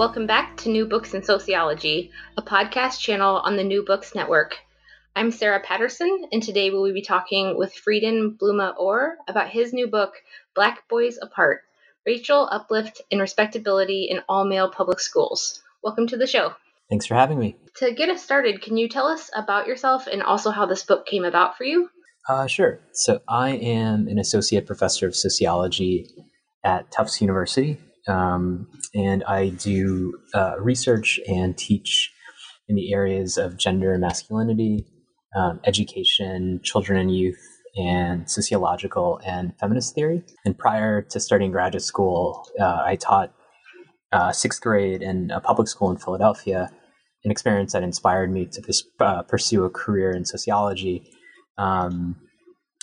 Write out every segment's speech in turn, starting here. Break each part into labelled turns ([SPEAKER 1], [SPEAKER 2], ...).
[SPEAKER 1] Welcome back to New Books in Sociology, a podcast channel on the New Books Network. I'm Sarah Patterson, and today we'll be talking with Freeden Blume Oeur about his new book, Black Boys Apart Racial Uplift and Respectability in All Male Public Schools. Welcome to the show.
[SPEAKER 2] Thanks for having me.
[SPEAKER 1] To get us started, can you tell us about yourself and also how this book came about for you?
[SPEAKER 2] Uh, sure. So, I am an associate professor of sociology at Tufts University um, and I do uh, research and teach in the areas of gender and masculinity, um, education, children and youth, and sociological and feminist theory. And prior to starting graduate school, uh, I taught uh, sixth grade in a public school in Philadelphia, an experience that inspired me to pers- uh, pursue a career in sociology. Um,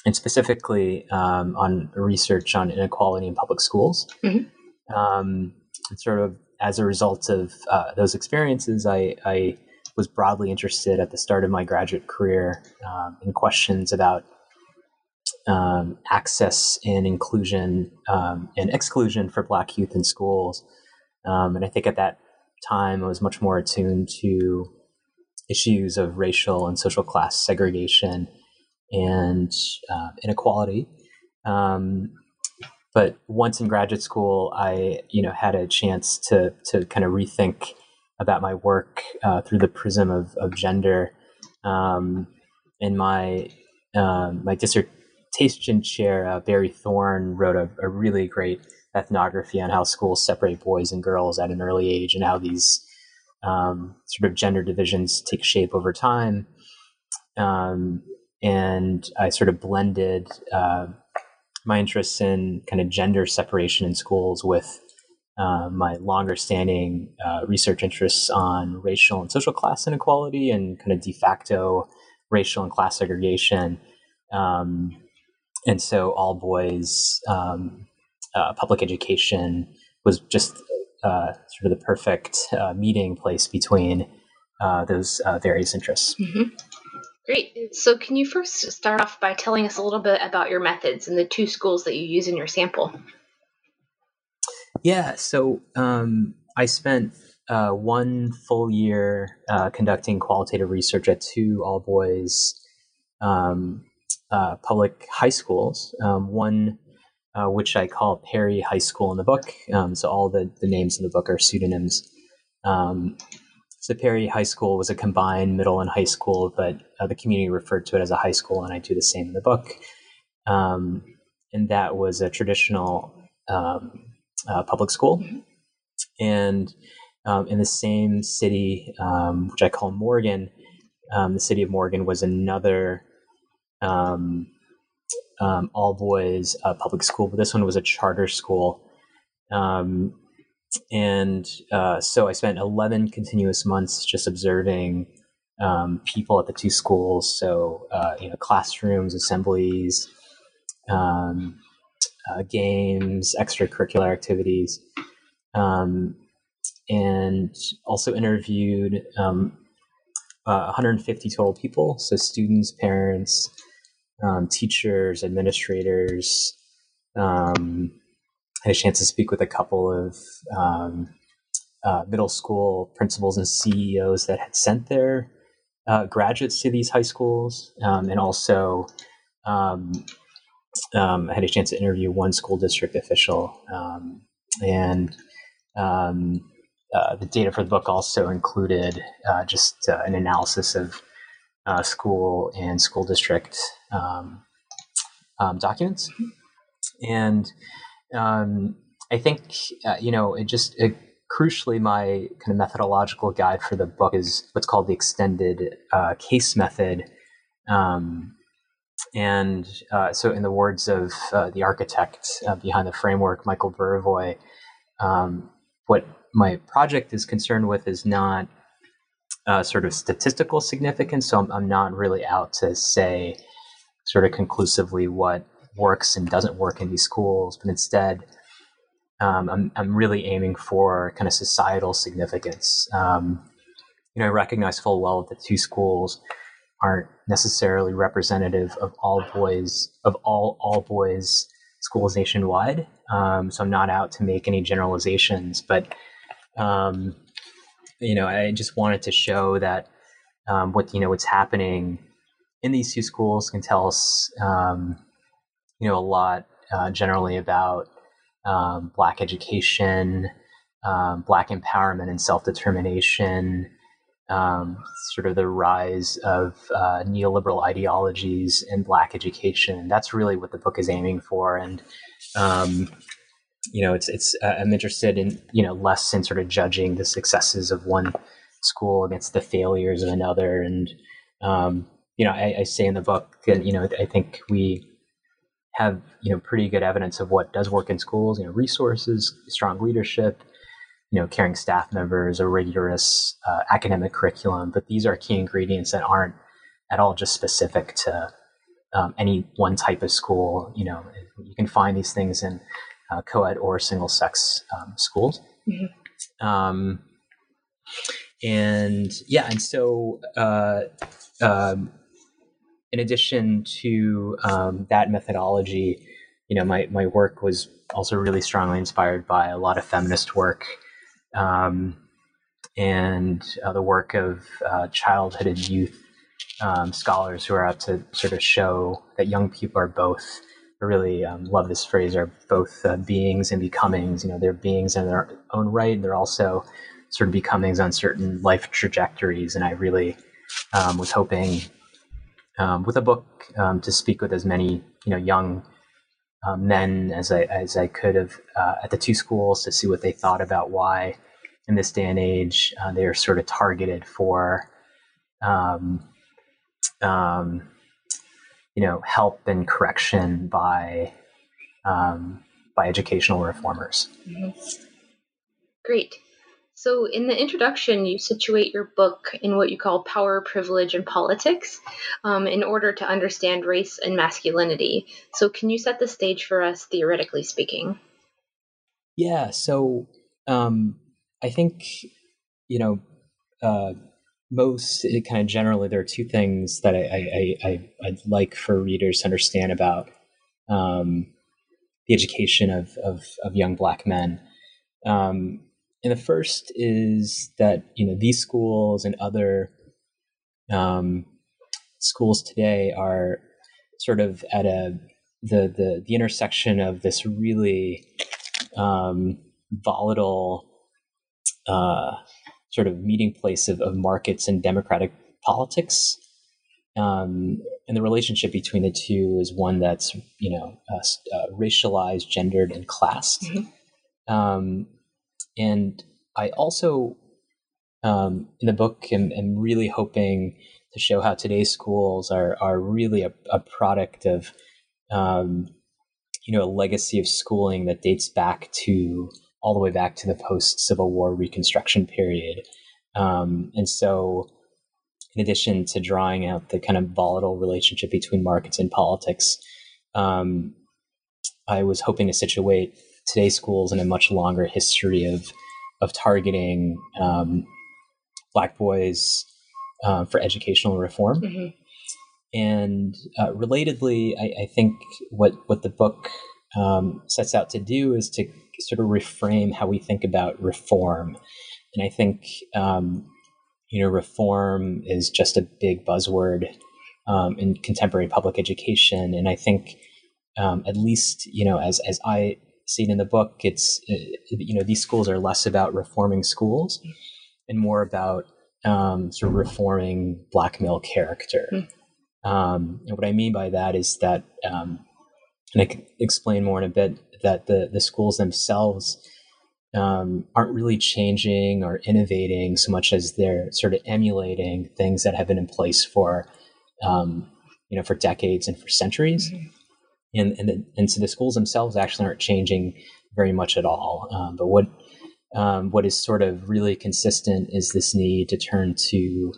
[SPEAKER 2] and specifically um, on research on inequality in public schools. Mm-hmm. Um, sort of as a result of uh, those experiences, I, I, was broadly interested at the start of my graduate career um, in questions about um, access and inclusion um, and exclusion for Black youth in schools. Um, and I think at that time I was much more attuned to issues of racial and social class segregation and uh, inequality. Um, but once in graduate school, I you know had a chance to to kind of rethink about my work uh, through the prism of, of gender. Um, in my um, my dissertation chair, uh, Barrie Thorne wrote a, a, really great ethnography on how schools separate boys and girls at an early age and how these um, sort of gender divisions take shape over time. Um, and I sort of blended uh, my interests in kind of gender separation in schools with uh, my longer standing uh, research interests on racial and social class inequality and kind of de facto racial and class segregation. Um, and so, all boys um, uh, public education was just uh, sort of the perfect uh, meeting place between uh, those various interests.
[SPEAKER 1] Mm-hmm. Great. So, can you first start off by telling us a little bit about your methods and the two schools that you use in your sample?
[SPEAKER 2] Yeah. So, um, I spent uh, one full year uh, conducting qualitative research at two all boys um, uh, public high schools. Um, one, uh, which I call Perry High School in the book. Um, so, all the, the names in the book are pseudonyms. So Perry High School was a combined middle and high school, but uh, the community referred to it as a high school, and I do the same in the book. Um, and that was a traditional um, uh, public school. And um, in the same city, um, which I call Morgan, um, the city of Morgan was another um, all boys uh, public school, but this one was a charter school. Um, and uh, so I spent 11 continuous months just observing um, people at the two schools. So, uh, you know, classrooms, assemblies, um, uh, games, extracurricular activities, um, and also interviewed 150 um, total people. So, students, parents, um, teachers, administrators, um, had a chance to speak with a couple of um, uh, middle school principals and CEOs that had sent their uh, graduates to these high schools, um, and also um, um, had a chance to interview one school district official um, and um, uh, the data for the book also included uh, just uh, an analysis of uh, school and school district um, documents. And um, I think, uh, you know, it just it, crucially, my kind of methodological guide for the book is what's called the extended uh, case method. Um, and uh, so, in the words of uh, the architect uh, behind the framework, Michael Burawoy, um, what my project is concerned with is not uh, sort of statistical significance. So I'm, I'm, not really out to say sort of conclusively what works and doesn't work in these schools, but instead, um, I'm, I'm really aiming for kind of societal significance. Um, you know, I recognize full well that two schools aren't necessarily representative of all boys of all all boys schools nationwide. Um, so I'm not out to make any generalizations, but um, you know, I just wanted to show that um, what you know what's happening in these two schools can tell us, um, you know, a lot uh, generally about um, Black education, um, Black empowerment and self determination. Um, sort of the rise of uh, neoliberal ideologies in Black education. That's really what the book is aiming for, and um, you know, it's it's uh, I'm interested in you know less in sort of judging the successes of one school against the failures of another, and um, you know, I, I, say in the book, and you know, I think we have you know pretty good evidence of what does work in schools. You know, resources, strong leadership, you know, caring staff members, a rigorous uh, academic curriculum. But these are key ingredients that aren't at all just specific to um, any one type of school. You know, you can find these things in uh, co-ed or single-sex um, schools. Mm-hmm. Um, and yeah, and so uh, um, in addition to um, that methodology, you know, my my work was also really strongly inspired by a lot of feminist work. Um, and uh, the work of uh, childhood and youth um, scholars who are out to sort of show that young people are both I really um, love this phrase are both uh, beings and becomings. You know, they're beings in their own right. And they're also sort of becomings on certain life trajectories. And I really um, was hoping um, with a book um, to speak with as many, you know, young uh, men as I, as I could have uh, at the two schools to see what they thought about why in this day and age uh, they are sort of targeted for um, um, you know help and correction by um, by educational reformers.
[SPEAKER 1] Great. So, in the introduction, you situate your book in what you call power, privilege, and politics um, in order to understand race and masculinity. So, can you set the stage for us, theoretically speaking?
[SPEAKER 2] Yeah. So, um, I think, you know, uh, most kind of generally there are two things that I, I, I I'd like for readers to understand about um, the education of, of, of young black men. Um, and the first is that you know these schools and other um, schools today are sort of at a the the, the intersection of this really um, volatile uh, sort of meeting place of, of markets and democratic politics. Um, and the relationship between the two is one that's you know uh, uh, racialized, gendered, and classed. Mm-hmm. Um, and I also um, in the book am, am, really hoping to show how today's schools are are really a, a product of um, you know a legacy of schooling that dates back to all the way back to the post Civil War Reconstruction period. Um, and so, in addition to drawing out the kind of volatile relationship between markets and politics, um, I was hoping to situate today's schools in a much longer history of of targeting um, black boys uh, for educational reform. Mm-hmm. And uh, relatedly, I, I, think what what the book um, sets out to do is to sort of reframe how we think about reform. And I think, um, you know, reform is just a big buzzword um, in contemporary public education. And I think, um, at least, you know, as, as I see it in the book, it's you know these schools are less about reforming schools and more about um, sort of reforming black male character. Mm. Um, and what I mean by that is that, um, and I can explain more in a bit, that the the schools themselves um, aren't really changing or innovating so much as they're sort of emulating things that have been in place for um, you know for decades and for centuries. Mm-hmm. And and, the, and so the schools themselves actually aren't changing very much at all. Um, but what um, what is sort of really consistent is this need to turn to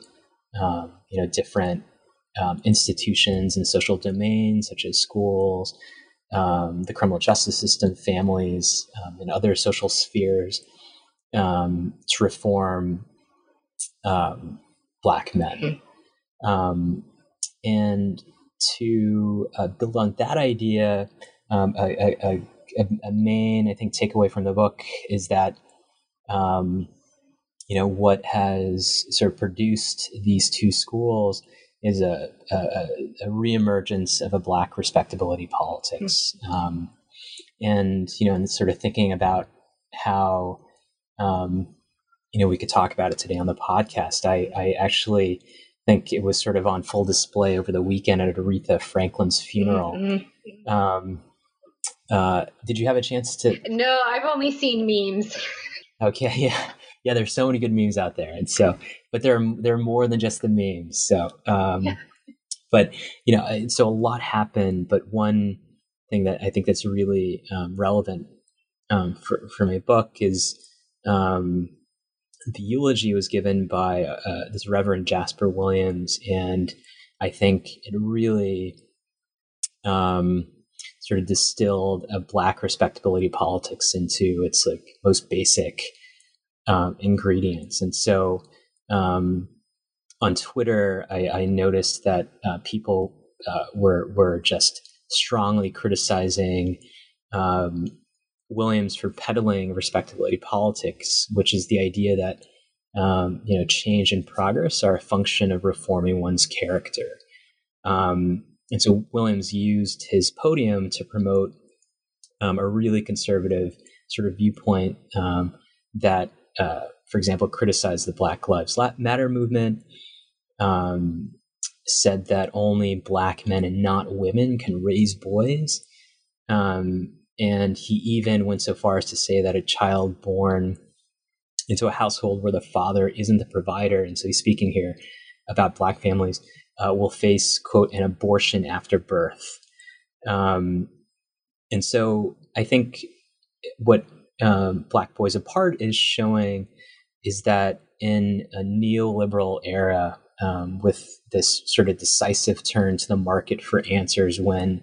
[SPEAKER 2] um, you know different um, institutions and social domains such as schools, um, the criminal justice system, families, um, and other social spheres um, to reform um, Black men. Hmm. Um, and to uh, build on that idea, um, a, a, a, main, I think, takeaway from the book is that. you know what has sort of produced these two schools is a, a, a reemergence of a black respectability politics. Mm-hmm. Um, and, you know, and sort of thinking about how, um, you know, we could talk about it today on the podcast. I, I actually think it was sort of on full display over the weekend at Aretha Franklin's funeral. Mm-hmm. Um, uh, did you have a chance to?
[SPEAKER 1] No, I've only seen memes.
[SPEAKER 2] okay, yeah yeah, there's so many good memes out there, and so, but there are there are more than just the memes. So, um, but you know, so a lot happened. But one thing that I think that's really um, relevant um, for for my book is um, the eulogy was given by uh, this Reverend Jasper Williams, and I think it really um, sort of distilled a black respectability politics into its like most basic um, ingredients. And so um, on Twitter, I, I noticed that uh, people uh, were were just strongly criticizing um, Williams for peddling respectability politics, which is the idea that um, you know change and progress are a function of reforming one's character. Um, and so Williams used his podium to promote um, a really conservative sort of viewpoint um, that uh, for example, criticized the Black Lives Matter movement, um, said that only black men and not women can raise boys. Um, and he even went so far as to say that a child born into a household where the father isn't the provider, and so he's speaking here about black families, uh, will face, quote, an abortion after birth. Um, and so I think what um, Black Boys Apart is showing is that in a neoliberal era, um, with this sort of decisive turn to the market for answers when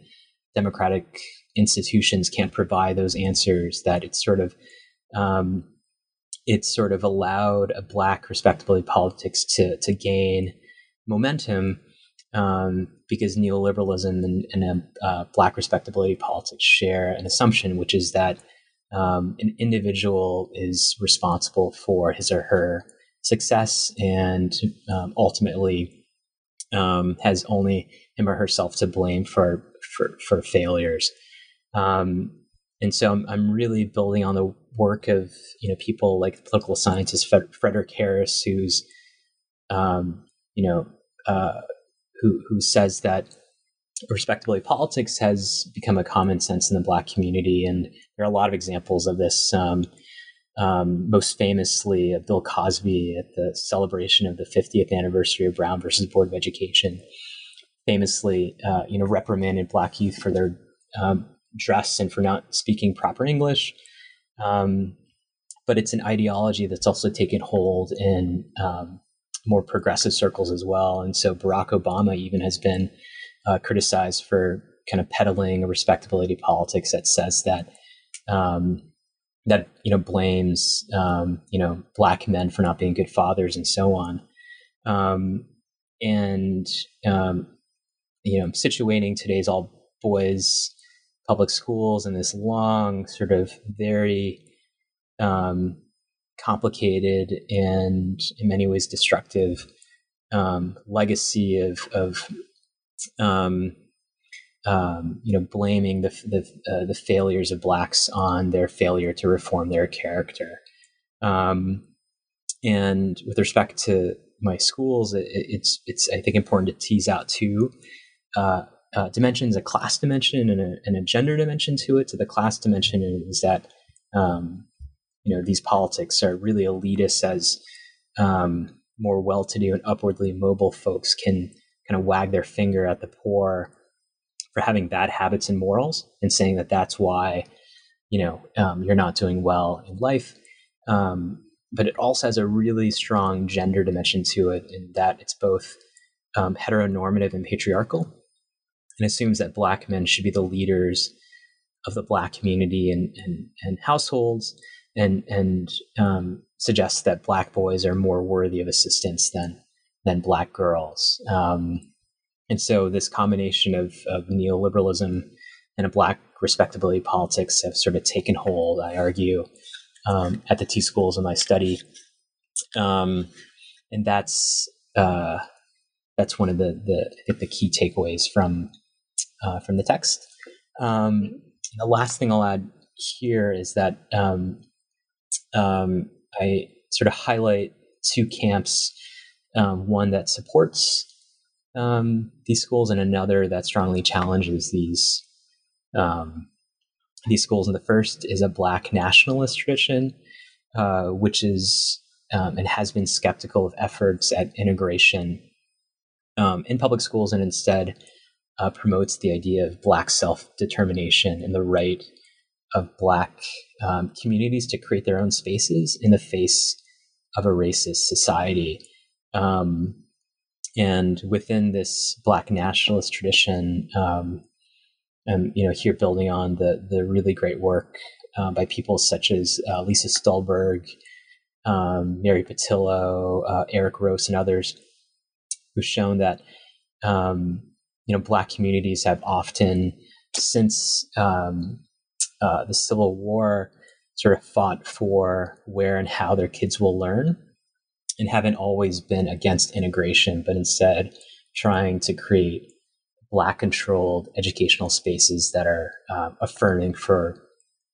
[SPEAKER 2] democratic institutions can't provide those answers, that it's sort of um, it's sort of allowed a black respectability politics to to gain momentum um, because neoliberalism and, and a, uh, black respectability politics share an assumption, which is that um, an individual is responsible for his or her success and um, ultimately um, has only him or herself to blame for for, for failures. Um, and so I'm, I'm, really building on the work of you know people like political scientist Fredrick Harris, who's um, you know uh, who who says that respectability politics has become a common sense in the black community. And there are a lot of examples of this um, um, most famously uh, bill cosby at the celebration of the 50th anniversary of brown versus board of education famously uh, you know reprimanded black youth for their um, dress and for not speaking proper english. Um, but it's an ideology that's also taken hold in um, more progressive circles as well. And so barack obama even has been uh, criticized for kind of peddling a respectability politics that says that um, that you know blames um, you know black men for not being good fathers and so on, um, and um, you know situating today's all boys public schools and this long sort of very um, complicated and in many ways destructive um, legacy of of um, um, you know, blaming the the, uh, the failures of blacks on their failure to reform their character. Um, and with respect to my schools, it, it's it's I think important to tease out two uh, uh, dimensions: a class dimension and a, and a, gender dimension to it. To the class dimension is that um, you know these politics are really elitist as um, more well-to-do and upwardly mobile folks can kind of wag their finger at the poor for having bad habits and morals and saying that that's why you know um, you're not doing well in life um, but it also has a really strong gender dimension to it in that it's both um, heteronormative and patriarchal and assumes that black men should be the leaders of the black community and, and, and households and, and um, suggests that black boys are more worthy of assistance than, than black girls. Um, and so this combination of, of neoliberalism and a black respectability politics have sort of taken hold, I argue, um, at the two schools in my study. Um, and that's uh, that's one of the, the the key takeaways from uh, from the text. Um, the last thing I'll add here is that um, um, I sort of highlight two camps, um, one that supports um, these schools and another that strongly challenges these um, these schools. And the first is a black nationalist tradition, uh, which is and has been skeptical of efforts at integration in public schools and instead uh, promotes the idea of black self determination and the right of black um, communities to create their own spaces in the face of a racist society. Um, and within this black nationalist tradition, um, and you know, here building on the the really great work uh, by people such as uh, Lisa Stulberg, um, Mary Pattillo, uh, Eric Rose, and others, who've shown that um, you know black communities have often since um, uh, the Civil War sort of fought for where and how their kids will learn and haven't always been against integration, but instead trying to create black controlled educational spaces that are um, affirming for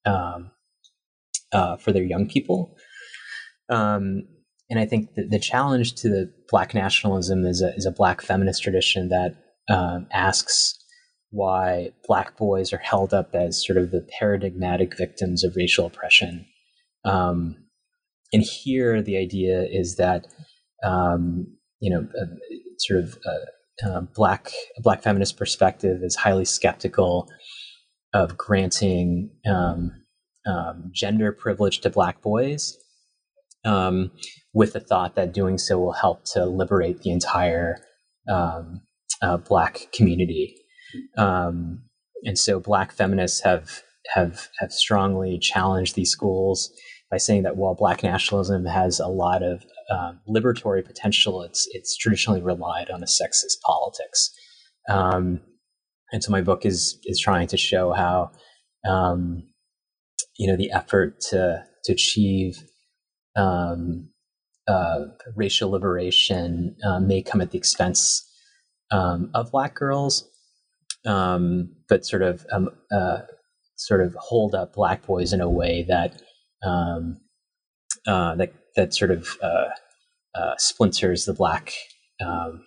[SPEAKER 2] um, uh, for their young people. Um, and I think the, the challenge to the black nationalism is a, is a black feminist tradition that um, asks why black boys are held up as sort of the paradigmatic victims of racial oppression. Um, and here, the idea is that um, you know, uh, sort of uh, uh, black black feminist perspective is highly skeptical of granting um, um, gender privilege to black boys, um, with the thought that doing so will help to liberate the entire um, uh, black community. Um, and so black feminists have have have strongly challenged these schools by saying that while black nationalism has a lot of um, liberatory potential, it's it's traditionally relied on a sexist politics. Um, and so my book is is trying to show how um, you know the effort to to achieve um, uh, racial liberation uh, may come at the expense um, of black girls, um, but sort of um, uh, sort of hold up black boys in a way that um, uh, that that sort of uh, uh, splinters the black um,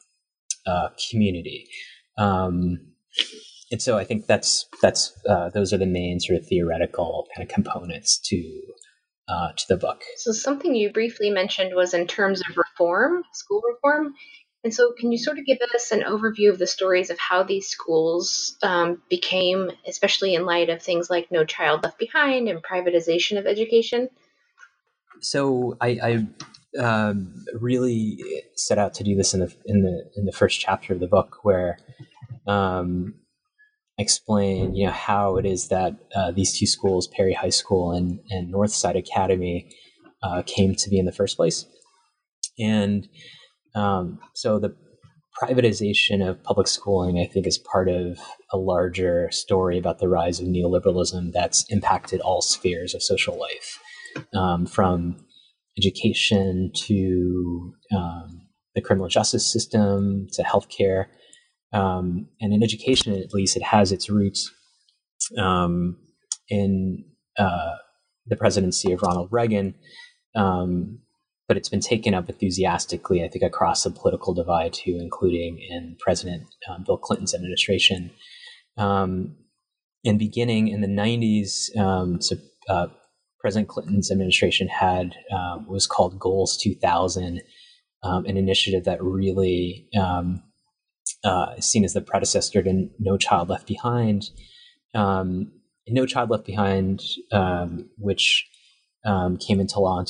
[SPEAKER 2] uh, community. Um, and so I think that's that's uh, those are the main sort of theoretical kind of components to uh, to the book.
[SPEAKER 1] So something you briefly mentioned was in terms of reform, school reform. And so, can you sort of give us an overview of the stories of how these schools um, became, especially in light of things like No Child Left Behind and privatization of education?
[SPEAKER 2] So, I, I um, really set out to do this in the in the in the first chapter of the book, where um, explain you know how it is that uh, these two schools, Perry High School and and Northside Academy, uh, came to be in the first place, and um, so the privatization of public schooling, I think, is part of a larger story about the rise of neoliberalism that's impacted all spheres of social life, um, from education to um, the criminal justice system to healthcare. Um, and in education, at least, it has its roots um, in uh, the presidency of Ronald Reagan, um, but it's been taken up enthusiastically, I think, across the political divide too, including in President um, Bill Clinton's administration. Um, and beginning in the 90s, um, so uh, President Clinton's administration had um, was called Goals 2000, um, an initiative that really um, uh, is seen as the predecessor to No Child Left Behind. No Child Left Behind, which came into law in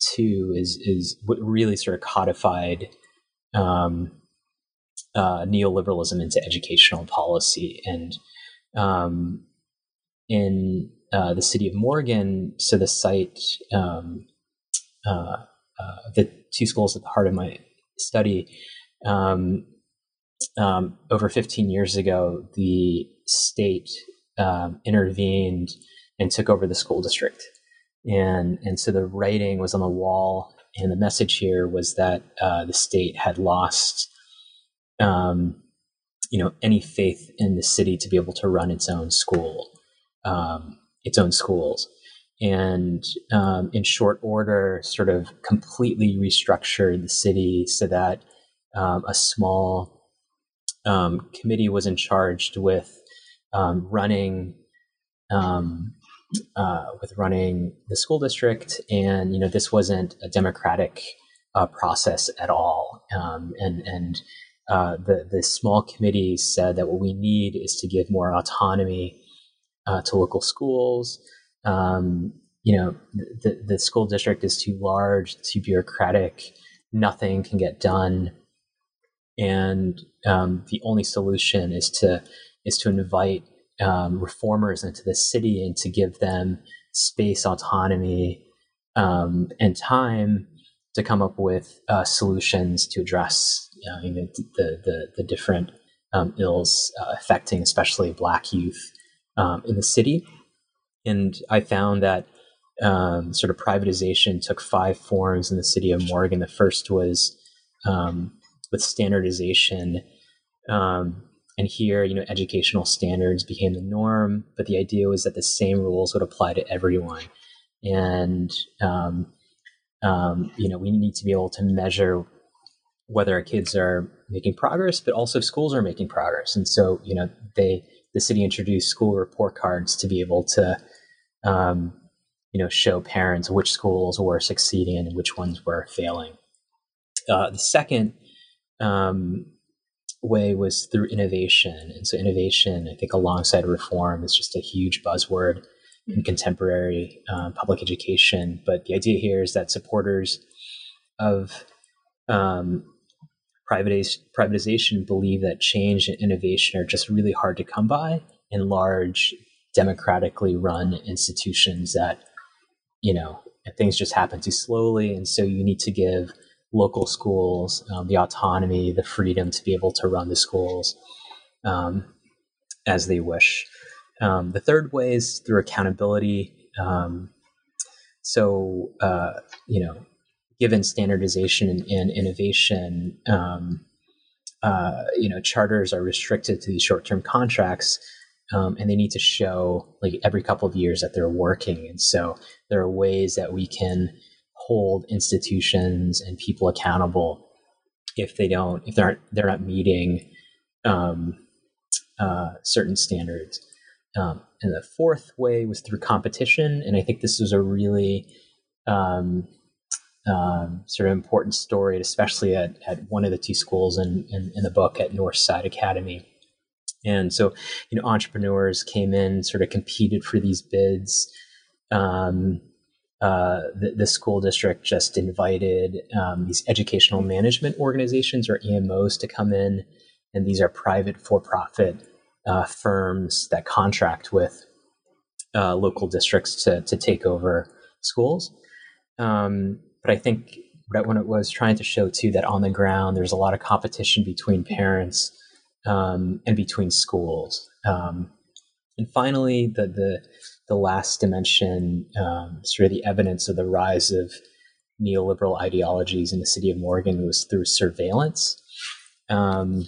[SPEAKER 2] 2002, is is what really sort of codified um, uh, neoliberalism into educational policy. And um, in uh, the city of Morgan, so the site, um, uh, uh, the two schools at the heart of my study, um, um, over 15 years ago, the state um, intervened and took over the school district. And, and so the writing was on the wall, and the message here was that uh, the state had lost, um, you know, any faith in the city to be able to run its own school, um, its own schools, and um, in short order, sort of completely restructured the city so that um, a small um, committee was in charge with um, running um, uh, with running the school district, and you know this wasn't a democratic uh, process at all. Um, and and uh, the the small committee said that what we need is to give more autonomy uh, to local schools. Um, you know, the the school district is too large, too bureaucratic. Nothing can get done, and um, the only solution is to is to invite um, reformers into the city and to give them space, autonomy, um, and time to come up with uh, solutions to address you know, the, the, the different um, ills uh, affecting especially Black youth um, in the city. And I found that um, sort of privatization took five forms in the city of Morgan. The first was um, with standardization. Um, and here, you know, educational standards became the norm, but the idea was that the same rules would apply to everyone. And, um, um, you know, we need to be able to measure whether our kids are making progress, but also if schools are making progress. And so, you know, they, the city introduced school report cards to be able to, um, you know, show parents which schools were succeeding and which ones were failing. Uh, the second um, way was through innovation. And so, innovation, I think, alongside reform, is just a huge buzzword in contemporary um, public education. But the idea here is that supporters of um, privatization, privatization believe that change and innovation are just really hard to come by in large, democratically run institutions that, you know, things just happen too slowly. And so, you need to give local schools, um, the autonomy, the freedom to be able to run the schools um, as they wish. Um, the third way is through accountability. Um, so, uh, you know, given standardization and, and innovation, um, uh, you know, charters are restricted to these short-term contracts. Um, and they need to show like every couple of years that they're working. And so there are ways that we can hold institutions and people accountable if they don't if they're not, they're not meeting um, uh, certain standards. Um, and the fourth way was through competition, and I think this was a really um, um, sort of important story, especially at, at one of the two schools in, in, in the book at Northside Academy. And so, you know, entrepreneurs came in, sort of competed for these bids. Um, uh, the, the, school district just invited um, these educational management organizations or EMOs to come in, and these are private for-profit uh, firms that contract with uh, local districts to to take over schools. Um, but I think what I was trying to show too that on the ground there's a lot of competition between parents um, and between schools. Um, and finally, the the the last dimension, um, sort of the evidence of the rise of neoliberal ideologies in the city of Morgan was through surveillance. Um,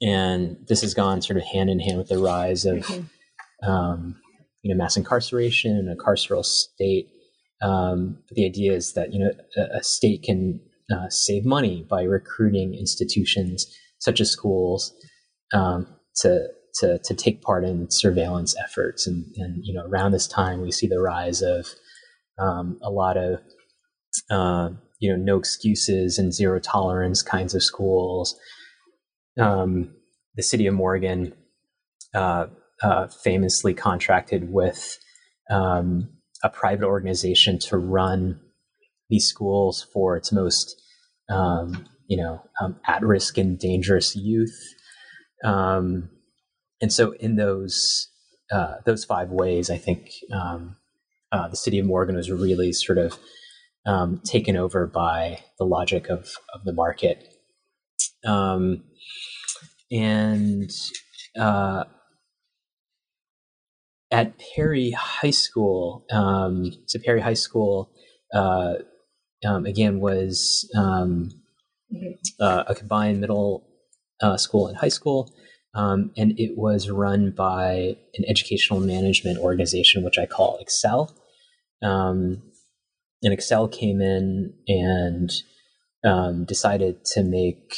[SPEAKER 2] and this has gone sort of hand in hand with the rise of mm-hmm. um, you know mass incarceration and a carceral state. Um, the idea is that you know a, a state can uh, save money by recruiting institutions such as schools um, to to to take part in surveillance efforts. And, and you know around this time we see the rise of um, a lot of uh, you know no excuses and zero tolerance kinds of schools. Um, the city of Morgan uh, uh, famously contracted with um, a private organization to run these schools for its most um, you know um, at-risk and dangerous youth um, and so in those uh, those five ways i think um, uh, the city of morgan was really sort of um, taken over by the logic of, of the market. Um, and uh, at Perry High School, um, so Perry High School uh, um, again was um, uh, a combined middle uh, school and high school, um, and it was run by an educational management organization, which I call Excel. Um, and Excel came in and um, decided to make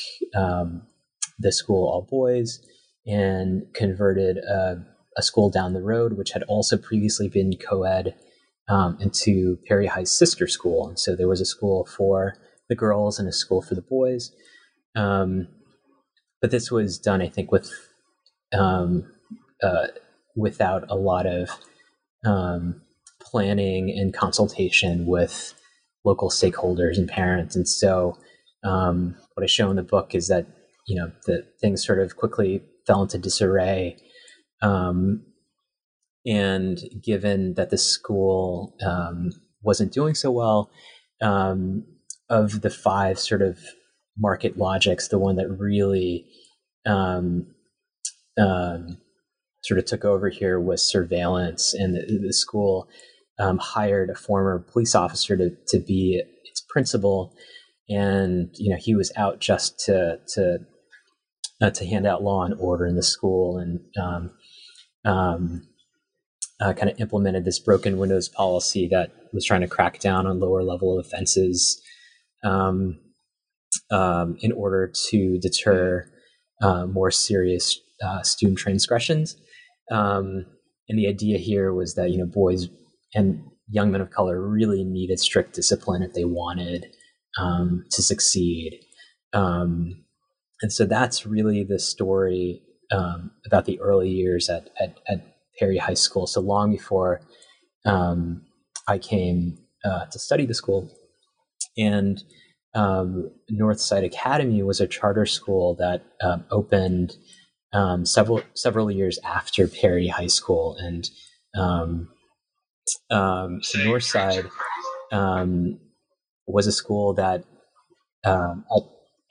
[SPEAKER 2] the school all boys and converted a, a, school down the road, which had also previously been co ed, um, into Perry High's sister school. And so there was a school for the girls and a school for the boys. Um, but this was done, I think, with um, uh, without a lot of um, planning and consultation with local stakeholders and parents. And so, um, what I show in the book is that you know the things sort of quickly fell into disarray. Um, and given that the school um, wasn't doing so well, um, of the five sort of market logics, the one that really um, um sort of took over here was surveillance, and the, the school um, hired a former police officer to to be its principal, and you know he was out just to to uh, to hand out law and order in the school and um, um, uh, kind of implemented this broken windows policy that was trying to crack down on lower level offenses. Um, um in order to deter uh, more serious uh, student transgressions. Um, and the idea here was that you know boys and young men of color really needed strict discipline if they wanted um, to succeed. Um, and so that's really the story um, about the early years at, at, at, Perry High School. So long before um, I came uh, to study the school. And um, Northside Academy was a charter school that um, opened um, several several years after Perry High School, and um, um, so Northside um, was a school that um, at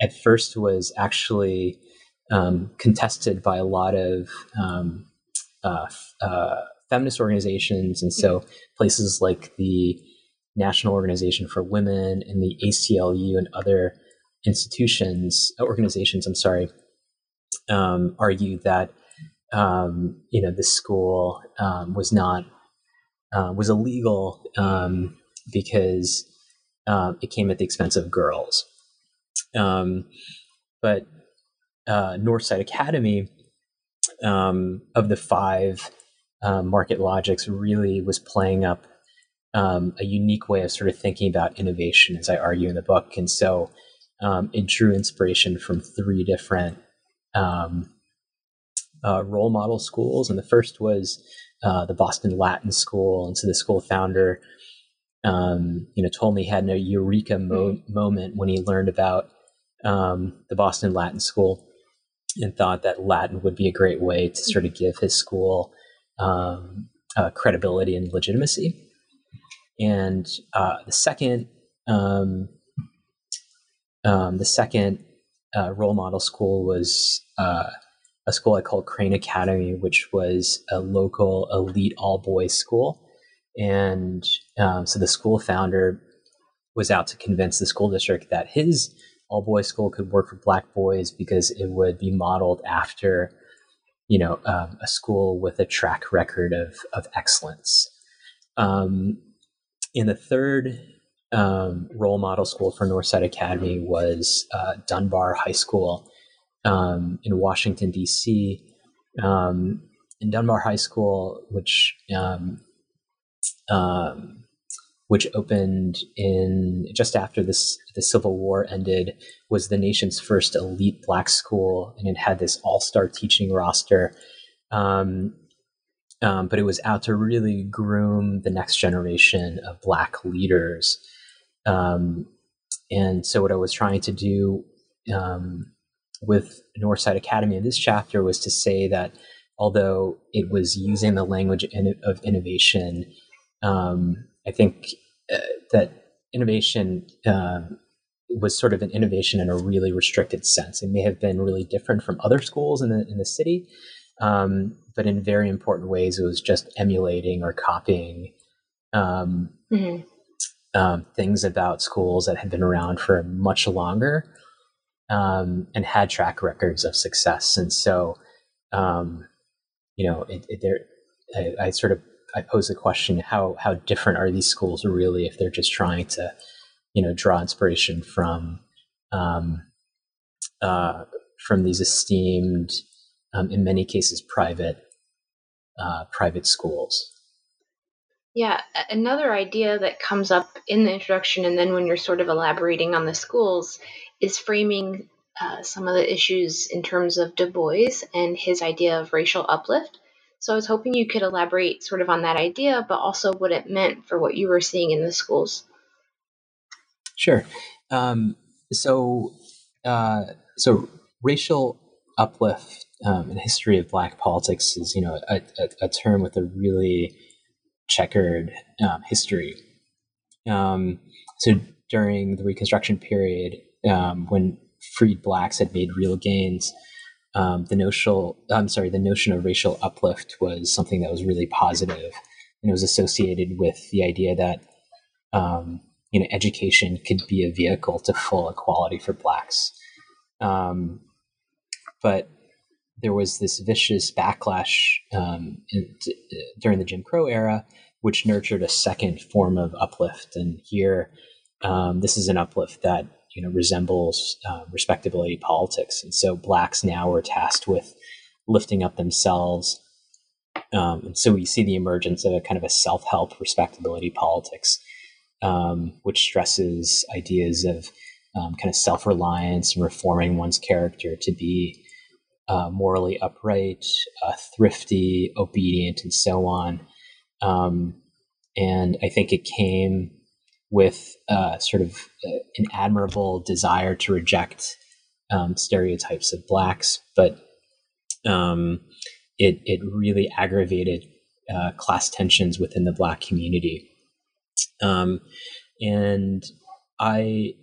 [SPEAKER 2] at first was actually um, contested by a lot of um, uh, uh, feminist organizations, and so places like the National Organization for Women and the ACLU and other institutions, uh, organizations, I'm sorry, um, argued that um, you know the school um, was not uh, was illegal um, because uh, it came at the expense of girls. Um, but uh, Northside Academy, um, of the five um, market logics, really was playing up um, a unique way of sort of thinking about innovation, as I argue in the book. And so um, it drew inspiration from three different um, uh, role model schools. And the first was uh, the Boston Latin School. And so the school founder, um, you know, told me he had a eureka mo- moment when he learned about um, the Boston Latin School and thought that Latin would be a great way to sort of give his school um, uh, credibility and legitimacy. And uh, the second, um, um the second uh, role model school was uh, a school I called Crane Academy, which was a local elite all boys school. And um, so the school founder was out to convince the school district that his all boys school could work for black boys because it would be modeled after, you know, um, a school with a track record of of excellence. Um, in the third um, role model school for Northside Academy was uh, Dunbar High School um, in Washington D.C. Um, in Dunbar High School, which um, um, which opened in just after this the Civil War ended, was the nation's first elite black school, and it had this all star teaching roster. Um, um, but it was out to really groom the next generation of black leaders. Um, and so, what I was trying to do um, with Northside Academy in this chapter was to say that although it was using the language of innovation, um, I think uh, that innovation uh, was sort of an innovation in a really restricted sense. It may have been really different from other schools in the in the city, um, but in very important ways, it was just emulating or copying um, mm-hmm. um, things about schools that had been around for much longer um, and had track records of success. And so, um, you know, it, it, there, I, I, sort of I pose the question: how how different are these schools really if they're just trying to, you know, draw inspiration from um, uh, from these esteemed, um, in many cases, private uh, private schools.
[SPEAKER 1] Yeah, another idea that comes up in the introduction, and then when you're sort of elaborating on the schools, is framing uh, some of the issues in terms of Du Bois and his idea of racial uplift. So I was hoping you could elaborate sort of on that idea, but also what it meant for what you were seeing in the schools.
[SPEAKER 2] Sure. Um, so, uh, so racial uplift um, history of Black politics is, you know, a, a, a term with a really checkered um, history. Um, so during the Reconstruction period, um, when freed blacks had made real gains, um, the notional I'm sorry, the notion of racial uplift was something that was really positive, and it was associated with the idea that um, you know education could be a vehicle to full equality for blacks. But there was this vicious backlash um, in, during the Jim Crow era, which nurtured a second form of uplift. And here, um, this is an uplift that you know resembles uh, respectability politics, and so blacks now are tasked with lifting up themselves. Um, and so we see the emergence of a kind of a self-help respectability politics, um, which stresses ideas of um, kind of self-reliance and reforming one's character to be uh, morally upright, uh, thrifty, obedient, and so on. Um, and I think it came with uh, sort of uh, an admirable desire to reject um, stereotypes of blacks, but um, it it really aggravated uh, class tensions within the black community. Um, and I,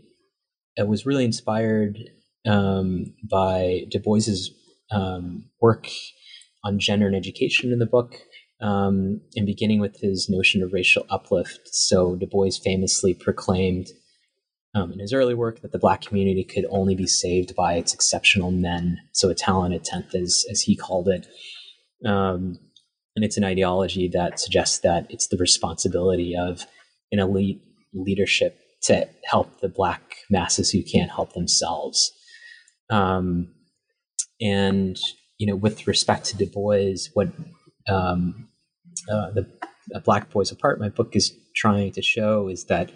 [SPEAKER 2] I, was really inspired um, by Du Bois's um, work on gender and education in the book um, and beginning with his notion of racial uplift. So Du Bois famously proclaimed um, in his early work that the black community could only be saved by its exceptional men, so a talented tenth, as, as he called it. Um, and it's an ideology that suggests that it's the responsibility of an elite leadership to help the black masses who can't help themselves. Um, and you know, with respect to Du Bois, what um, uh, the Black Boys Apart, my book is trying to show is that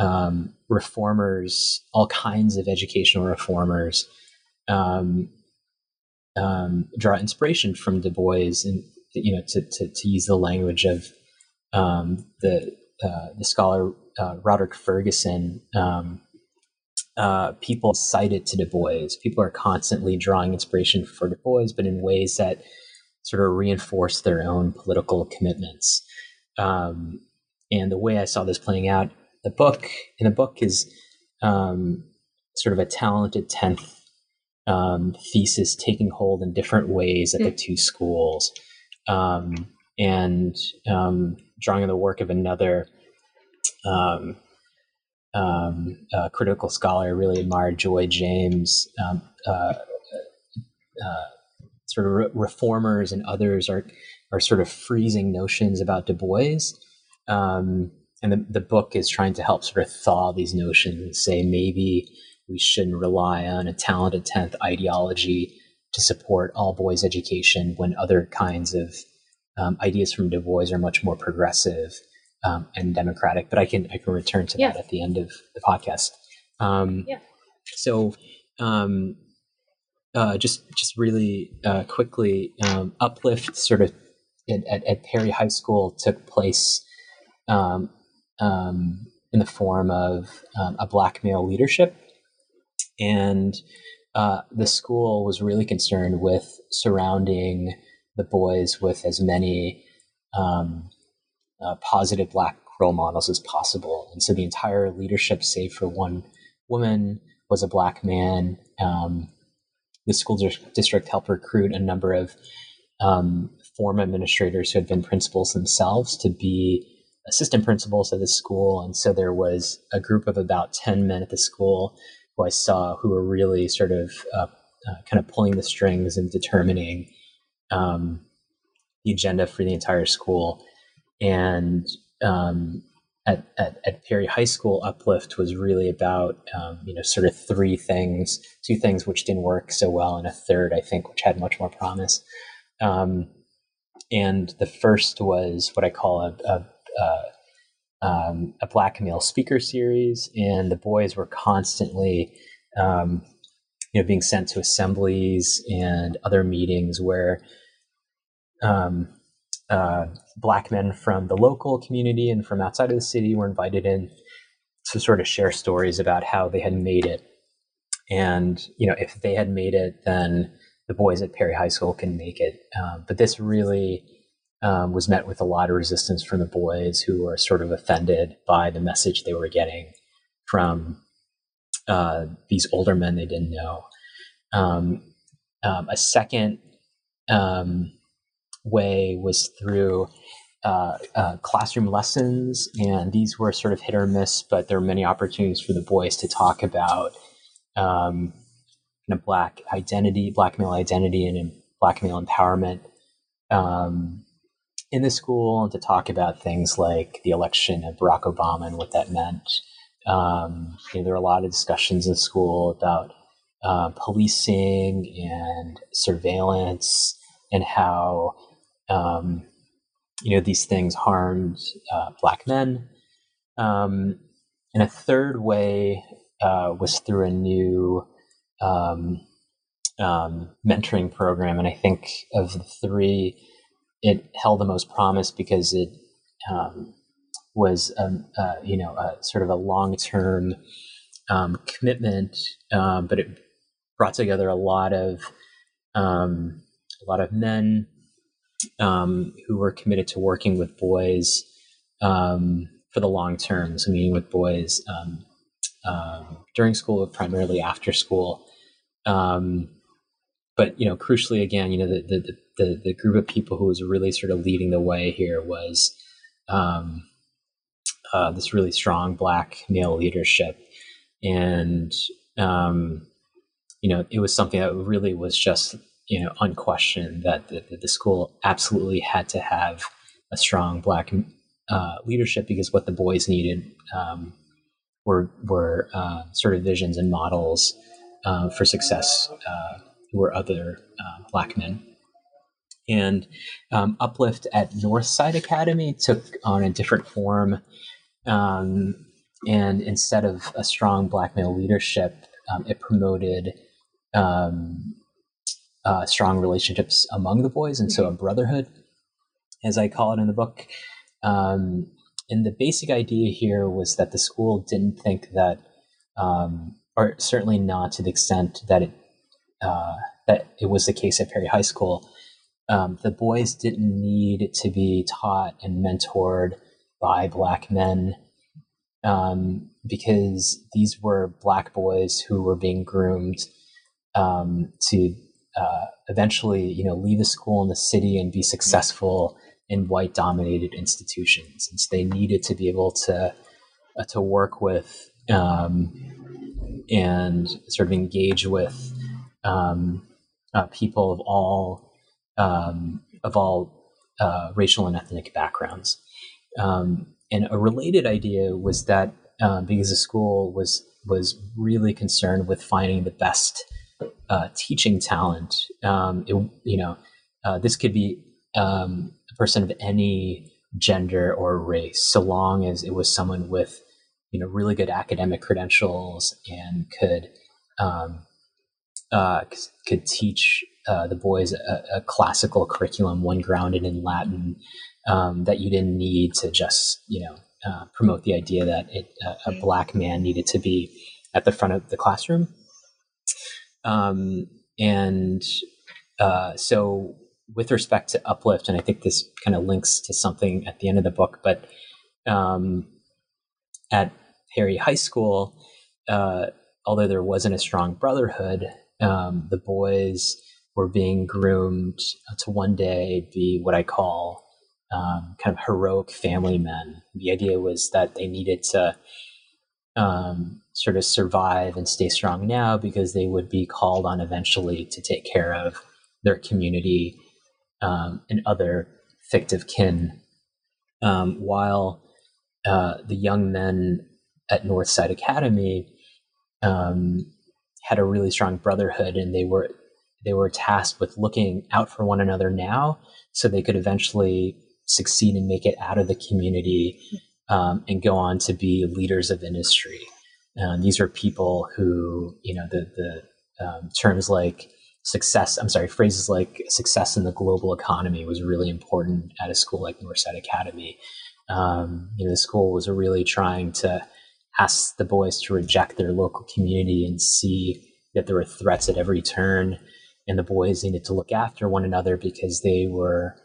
[SPEAKER 2] um, reformers, all kinds of educational reformers, um, um, draw inspiration from Du Bois, and you know, to, to, to use the language of um, the uh, the scholar uh, Roderick Ferguson. Um, uh, people cite it to Du Bois. People are constantly drawing inspiration for Du Bois, but in ways that sort of reinforce their own political commitments. Um, and the way I saw this playing out, the book in the book is um, sort of a talented tenth um, thesis taking hold in different ways at the hmm. two schools, um, and um, drawing on the work of another um, critical scholar. I really admired Joy James. Um, uh, uh, sort of re- reformers and others are are sort of freezing notions about Du Bois. Um, and the, the book is trying to help sort of thaw these notions and say maybe we shouldn't rely on a talented 10th ideology to support all boys education when other kinds of um, ideas from Du Bois are much more progressive um, and democratic. But I can I can return to yeah. that at the end of the podcast. Um, yeah. So um, uh, just just really uh, quickly, um, uplift sort of at, at, at, Perry High School took place um, um, in the form of um, a black male leadership, and uh, the school was really concerned with surrounding the boys with as many um, uh, positive black role models as possible, and so the entire leadership, save for one woman, was a black man. Um, the school district helped recruit a number of um, former administrators who had been principals themselves to be assistant principals at the school. And so there was a group of about 10 men at the school who I saw who were really sort of uh, uh, kind of pulling the strings and determining um, the agenda for the entire school. And um, at, at, at, Perry High School, Uplift was really about, um, you know, sort of three things, two things which didn't work so well, and a third, I think, which had much more promise. Um, and the first was what I call a, a, a, um, a, black male speaker series, and the boys were constantly, um, you know, being sent to assemblies and other meetings where um, uh, black men from the local community and from outside of the city were invited in to sort of share stories about how they had made it. And, you know, if they had made it, then the boys at Perry High School can make it. Um, but this really um, was met with a lot of resistance from the boys who were sort of offended by the message they were getting from uh, these older men they didn't know. Um, um a second um, way was through uh, uh, classroom lessons, and these were sort of hit or miss, but there were many opportunities for the boys to talk about um, kind of black identity, black male identity, and black male empowerment um, in the school, and to talk about things like the election of Barack Obama and what that meant. Um, you know, there were a lot of discussions in school about uh, policing and surveillance and how um, you know these things harmed uh, black men. Um, and a third way uh, was through a new um, um, mentoring program, and I think of the three, it held the most promise because it um, was, um, uh, you know, a, sort of a long term um, commitment, but it brought together a lot of a lot of men um, who were committed to working with boys um, for the long term. So meeting with boys um, um during school, primarily after school. Um, but you know, crucially, again, you know, the, the the the group of people who was really sort of leading the way here was uh, this really strong black male leadership, and you know, it was something that really was just you know, unquestioned that the, the school absolutely had to have a strong black uh, leadership because what the boys needed um, were were uh, sort of visions and models uh, for success uh, who were other uh, black men. And um, Uplift at Northside Academy took on a different form. Um, and instead of a strong black male leadership, um, it promoted um, uh, strong relationships among the boys, and so a mm-hmm. brotherhood, as I call it in the book. Um, and the basic idea here was that the school didn't think that, um, or certainly not to the extent that it uh, that it was the case at Perry High School. Um, the boys didn't need to be taught and mentored by black men um, because these were black boys who were being groomed um, to uh, eventually, you know, leave a school in the city and be successful in white dominated institutions. And so they needed to be able to uh, to work with um, and sort of engage with um, uh, people of all um, of all uh, racial and ethnic backgrounds. Um, and a related idea was that uh, because the school was was really concerned with finding the best uh, teaching talent, um, it, you know, uh, this could be um, a person of any gender or race, so long as it was someone with you know really good academic credentials and could um, uh, could teach uh, the boys a, a, classical curriculum, one grounded in Latin, um, that you didn't need to just you know uh, promote the idea that it, a black man needed to be at the front of the classroom. Um, and uh, so, with respect to uplift, and I think this kind of links to something at the end of the book, but um, at Perry High School, uh, although there wasn't a strong brotherhood, um, the boys were being groomed to one day be what I call um, kind of heroic family men. The idea was that they needed to um, sort of survive and stay strong now because they would be called on eventually to take care of their community um, and other fictive kin. Um, while uh, the young men at Northside Academy um, had a really strong brotherhood, and they were they were tasked with looking out for one another now, so they could eventually succeed and make it out of the community um, and go on to be leaders of industry. Um, these are people who, you know, the the um, terms like success. I'm sorry, phrases like success in the global economy was really important at a school like Northside Academy. Um, you know, the school was really trying to ask the boys to reject their local community and see that there were threats at every turn, and the boys needed to look after one another because they were,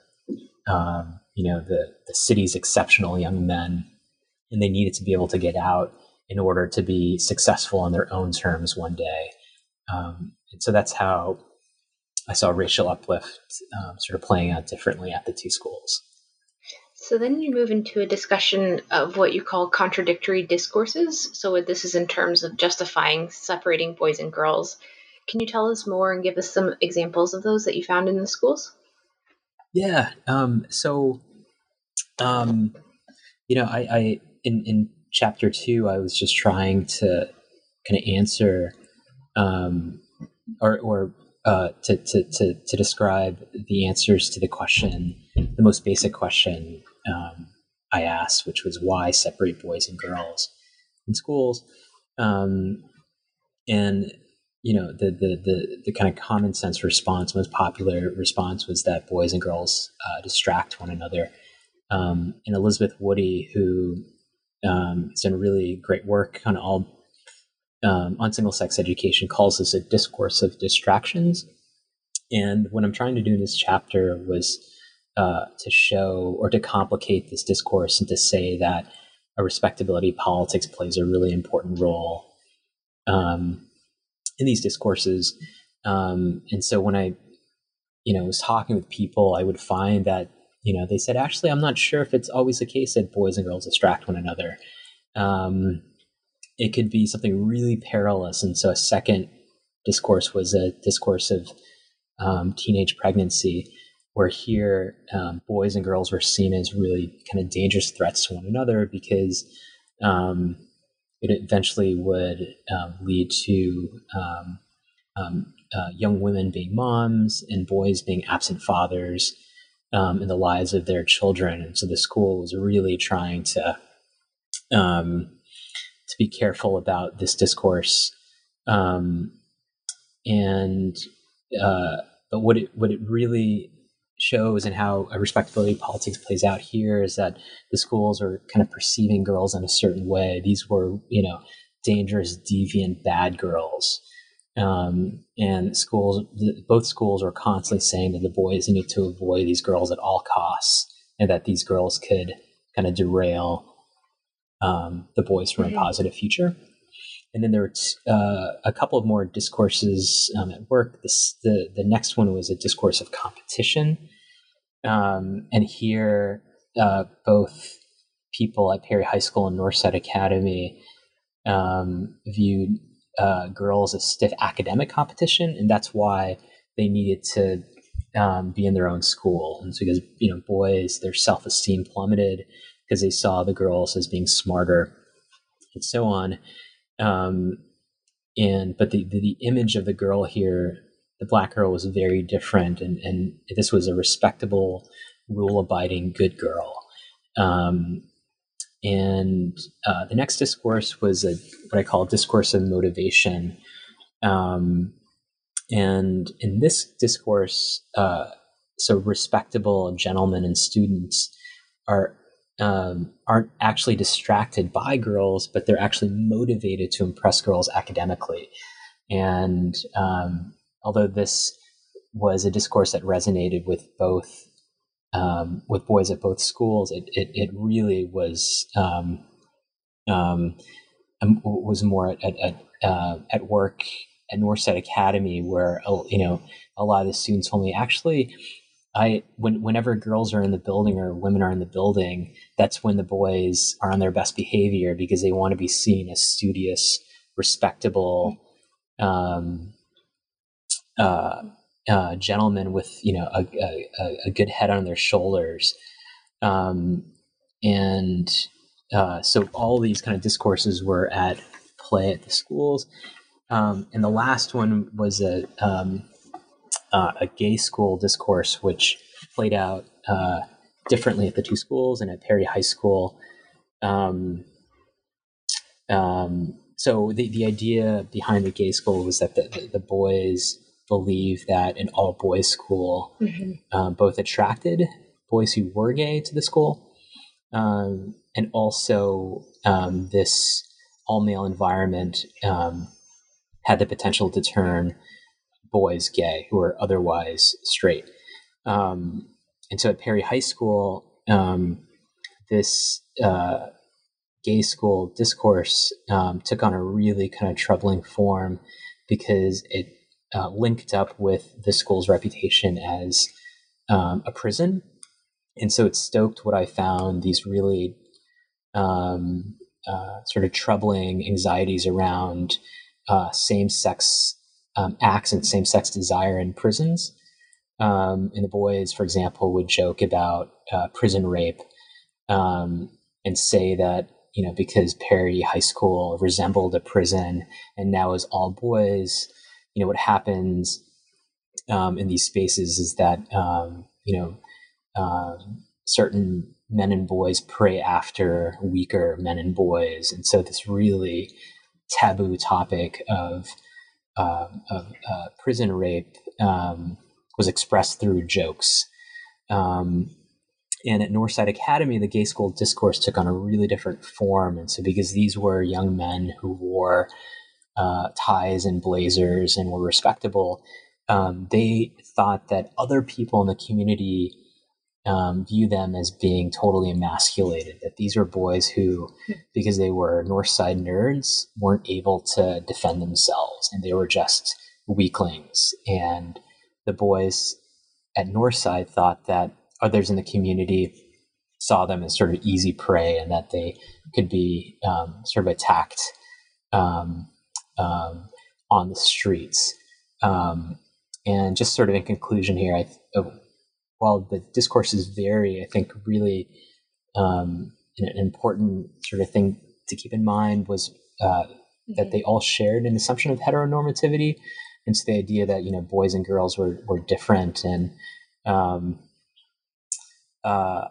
[SPEAKER 2] um, you know, the the city's exceptional young men, and they needed to be able to get out in order to be successful on their own terms one day. Um, and so that's how I saw racial uplift um, sort of playing out differently at the two schools.
[SPEAKER 1] So then you move into a discussion of what you call contradictory discourses. So this is in terms of justifying separating boys and girls. Can you tell us more and give us some examples of those that you found in the schools?
[SPEAKER 2] Yeah. Um, so, um, you know, I, I in in chapter two, I was just trying to kind of answer, um, or or uh, to, to to to describe the answers to the question, the most basic question um, I asked, which was why separate boys and girls in schools, um, and you know the, the the the kind of common sense response, most popular response was that boys and girls uh, distract one another. Um, and Elizabeth Woody, who um, has done really great work on all um, on single sex education, calls this a discourse of distractions. And what I'm trying to do in this chapter was uh, to show or to complicate this discourse and to say that a respectability politics plays a really important role um, in these discourses. Um, and so when I, you know, was talking with people, I would find that you know they said actually I'm not sure if it's always the case that boys and girls distract one another. Um, it could be something really perilous, and so a second discourse was a discourse of um, teenage pregnancy where here um, boys and girls were seen as really kind of dangerous threats to one another because um, it eventually would um, lead to um, uh, young women being moms and boys being absent fathers um, in the lives of their children. And so the school was really trying to um, to be careful about this discourse Um, and uh, but what it what it really shows and how respectability politics plays out here is that the schools are kind of perceiving girls in a certain way. These were, you know, dangerous, deviant, bad girls. Um, and schools, both schools are constantly saying that the boys need to avoid these girls at all costs and that these girls could kind of derail um, the boys from mm-hmm. a positive future. And then there were t- uh, a couple of more discourses um, at work. This, the, the next one was a discourse of competition. Um, and here, uh, both people at Perry High School and Northside Academy um, viewed uh, girls a stiff academic competition, and that's why they needed to um, be in their own school. And so, because you know, boys, their self esteem plummeted because they saw the girls as being smarter, and so on. Um, and but the, the, the image of the girl here, the black girl, was very different, and and this was a respectable, rule abiding, good girl. Um, and uh, the next discourse was a what I call discourse of motivation. Um, and in this discourse, uh, so respectable gentlemen and students are um, aren't actually distracted by girls, but they're actually motivated to impress girls academically. And um, although this was a discourse that resonated with both um, with boys at both schools, it it, it really was um, um, um, was more at at, uh, at work at Northside Academy, where you know a lot of the students told me actually I when whenever girls are in the building or women are in the building, that's when the boys are on their best behavior because they want to be seen as studious, respectable, um, uh, uh, gentlemen with you know a, a, a, good head on their shoulders, um, and uh, so all these kind of discourses were at play at the schools, um, and the last one was a um, uh, a gay school discourse, which played out uh, differently at the two schools and at Perry High School. Um, um, so the, the idea behind the gay school was that the, the, the boys believe that an all boys school mm-hmm. uh, both attracted boys who were gay to the school um, and also um, this all male environment um, had the potential to turn boys gay who are otherwise straight. Um, and so at Perry High School, um, this uh, gay school discourse um, took on a really kind of troubling form because it uh, linked up with the school's reputation as um, a prison. And so it stoked what I found these really um, uh, sort of troubling anxieties around uh, same sex um, acts and same sex desire in prisons. Um, and the boys, for example, would joke about uh, prison rape um, and say that, you know, because Perry High School resembled a prison and now is all boys, you know, what happens um, in these spaces is that, um, you know, um, certain men and boys prey after weaker men and boys. And so this really taboo topic of uh, of uh, prison rape um, was expressed through jokes. Um, and at Northside Academy, the gay school discourse took on a really different form. And so, because these were young men who wore uh, ties and blazers and were respectable, um, they thought that other people in the community um, view them as being totally emasculated. That these were boys who, because they were North Side nerds, weren't able to defend themselves, and they were just weaklings. And the boys at North Side thought that others in the community saw them as sort of easy prey, and that they could be um, sort of attacked um, um on the streets. Um, and just sort of in conclusion here, I while the discourses vary, I think really um, an, important sort of thing to keep in mind was uh, mm-hmm. that they all shared an assumption of heteronormativity, and so the idea that you know boys and girls were were different, and um, uh,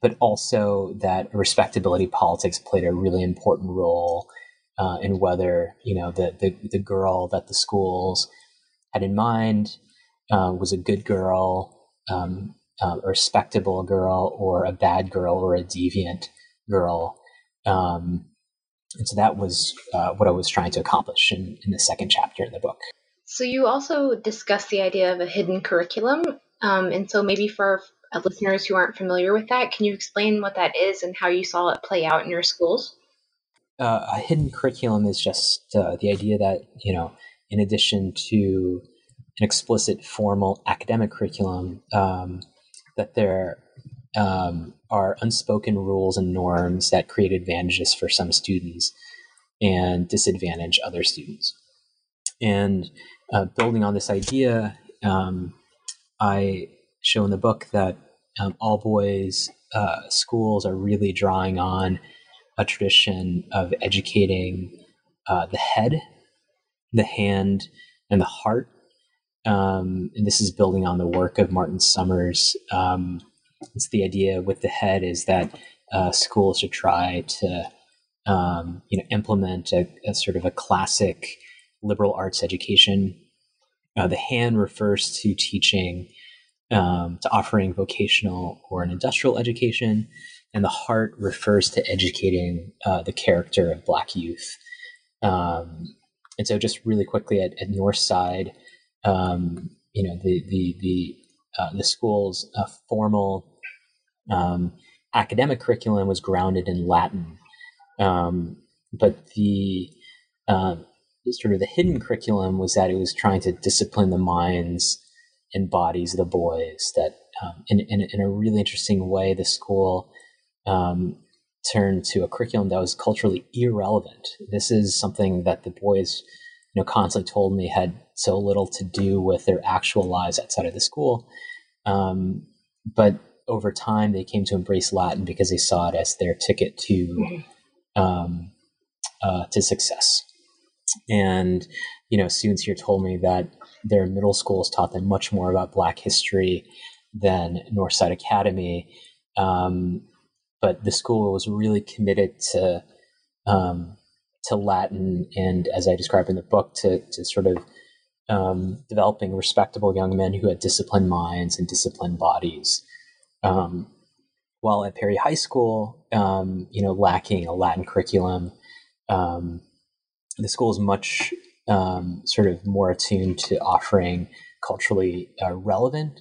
[SPEAKER 2] but also that respectability politics played a really important role uh, in whether you know the, the the girl that the schools had in mind uh, was a good girl um, um, a respectable girl or a bad girl or a deviant girl. Um, and so that was uh, what I was trying to accomplish in, in the second chapter in the book.
[SPEAKER 1] So you also discussed the idea of a hidden curriculum. Um, and so maybe for listeners who aren't familiar with that, can you explain what that is and how you saw it play out in your schools?
[SPEAKER 2] Uh, a hidden curriculum is just uh, the idea that, you know, in addition to an explicit formal academic curriculum, um, that there um, are unspoken rules and norms that create advantages for some students. and disadvantage other students. And uh, building on this idea, um, I show in the book that um, all boys uh, schools are really drawing on a tradition of educating uh, the head, the hand, and the heart. Um, and this is building on the work of Martin Summers. Um, it's the idea with the head is that uh, schools should try to um, you know implement a, a, sort of a classic liberal arts education. Uh, the hand refers to teaching um, to offering vocational or an industrial education, and the heart refers to educating uh, the character of Black youth. Um, and so, just really quickly at, at Northside, um, you know, the the the uh, the school's uh, formal um, academic curriculum was grounded in Latin, um, but the uh, sort of the hidden curriculum was that it was trying to discipline the minds and bodies of the boys. That um, in, in, in a really interesting way, the school um, turned to a curriculum that was culturally irrelevant. This is something that the boys, you know, constantly told me had so little to do with their actual lives outside of the school. Um, but over time, they came to embrace Latin because they saw it as their ticket to mm-hmm. um, uh, to success. And you know, students here told me that their middle schools taught them much more about Black history than Northside Academy. Um, but the school was really committed to um, to Latin and, as I describe in the book, to to sort of um, developing respectable young men who had disciplined minds and disciplined bodies. Um, while at Perry High School, um, you know, lacking a Latin curriculum, um, the school is much um, sort of more attuned to offering culturally uh, relevant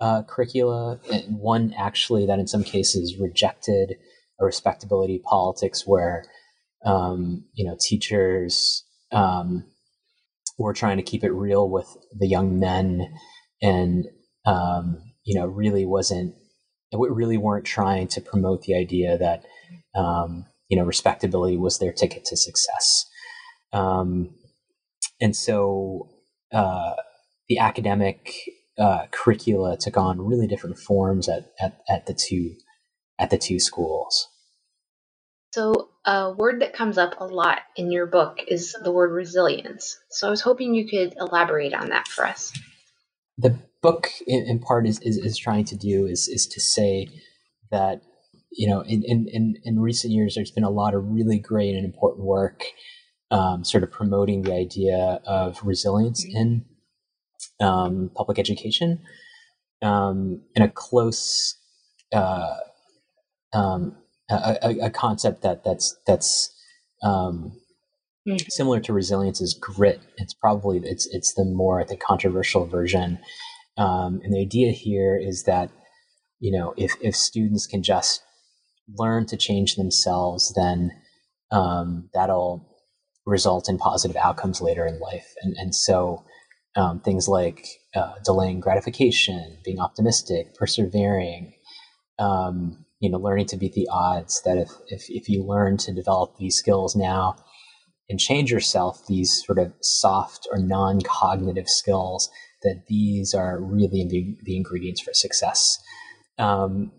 [SPEAKER 2] uh, curricula. And one actually that in some cases rejected a respectability politics where um, you know teachers um, were trying to keep it real with the young men and um, you know really wasn't really weren't trying to promote the idea that um, you know respectability was their ticket to success um, and so uh, the academic uh, curricula took on really different forms at, at, at the two at the two schools.
[SPEAKER 1] So a word that comes up a lot in your book is the word resilience. So I was hoping you could elaborate on that for us.
[SPEAKER 2] The book, in, in part, is, is, is trying to do is is to say that you know in, in, in recent years there's been a lot of really great and important work um, sort of promoting the idea of resilience mm-hmm. in um, public education um, in a close uh, um, a, a, concept that that's that's um, mm-hmm. similar to resilience is grit. It's probably it's it's the more the controversial version, um, and the idea here is that you know if if students can just learn to change themselves, then um, that'll result in positive outcomes later in life. And, and so um, things like uh, delaying gratification, being optimistic, persevering, um, you know, learning to beat the odds. That if, if, if you learn to develop these skills now and change yourself, these sort of soft or non-cognitive skills, that these are really the, the ingredients for success. Um,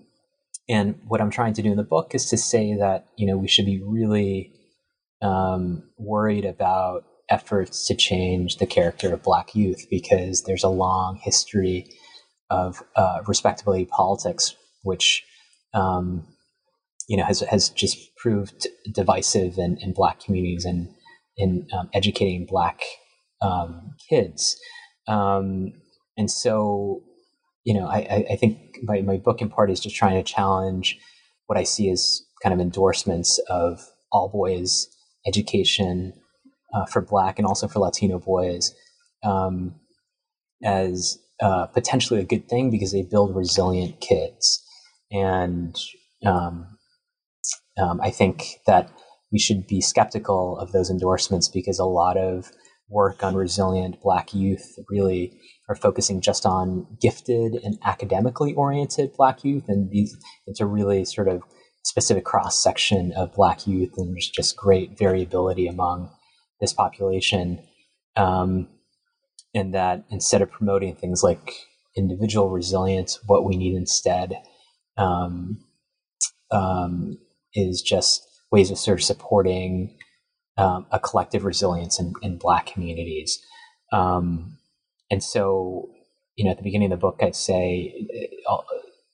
[SPEAKER 2] and what I'm trying to do in the book is to say that you know we should be really um, worried about efforts to change the character of black youth because there's a long history of uh, respectability politics, which um, you know has has just proved divisive in, in black communities and in um, educating black um, kids. Um, and so, you know, I, I think my, my book in part is just trying to challenge what I see as kind of endorsements of all boys education uh, for Black and also for Latino boys um, as uh, potentially a good thing because they build resilient kids. And um, um, I think that we should be skeptical of those endorsements because a lot of work on resilient Black youth really are focusing just on gifted and academically oriented Black youth, and these it's a really sort of specific cross section of Black youth, and there's just great variability among this population. Um, and that instead of promoting things like individual resilience, what we need instead um, um, is just ways of sort of supporting um, a collective resilience in, in Black communities. Um, and so, you know, at the beginning of the book, I say uh,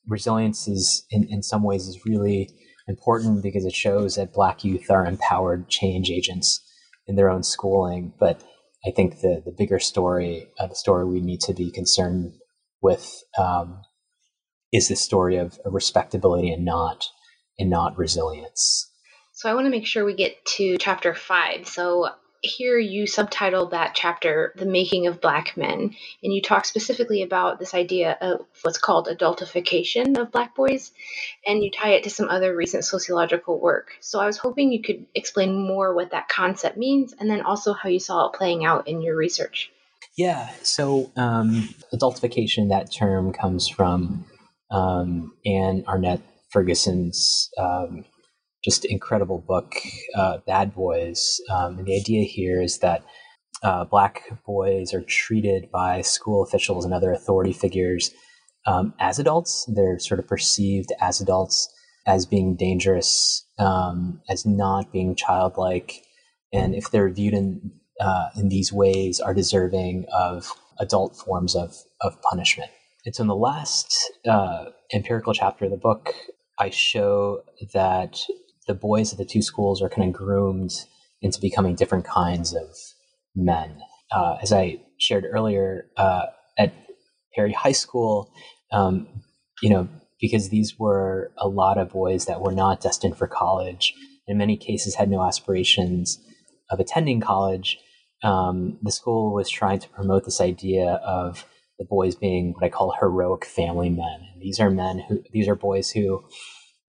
[SPEAKER 2] resilience is, in, in some ways, is really important because it shows that Black youth are empowered change agents in their own schooling. But I think the the bigger story, uh, the story we need to be concerned with, um, is the story of, respectability and not and not resilience.
[SPEAKER 1] So I want to make sure we get to chapter five. So here you subtitled that chapter "The Making of Black Men," and you talk specifically about this idea of what's called adultification of Black boys, and you tie it to some other recent sociological work. So I was hoping you could explain more what that concept means, and then also how you saw it playing out in your research.
[SPEAKER 2] Yeah. So um, adultification, that term comes from um, Ann Arnett Ferguson's. Um, just incredible book, uh, Bad Boys. Um, and the idea here is that uh, black boys are treated by school officials and other authority figures um, as adults. They're sort of perceived as adults, as being dangerous, um, as not being childlike, and if they're viewed in uh, in these ways, are deserving of adult forms of of punishment. And so, in the last uh, empirical chapter of the book, I show that the boys at the two schools are kind of groomed into becoming different kinds of men. Uh, as I shared earlier, uh, at Perry High School, um, you know, because these were a lot of boys that were not destined for college, in many cases had no aspirations of attending college. Um, the school was trying to promote this idea of the boys being what I call heroic family men. And these are men who, these are boys who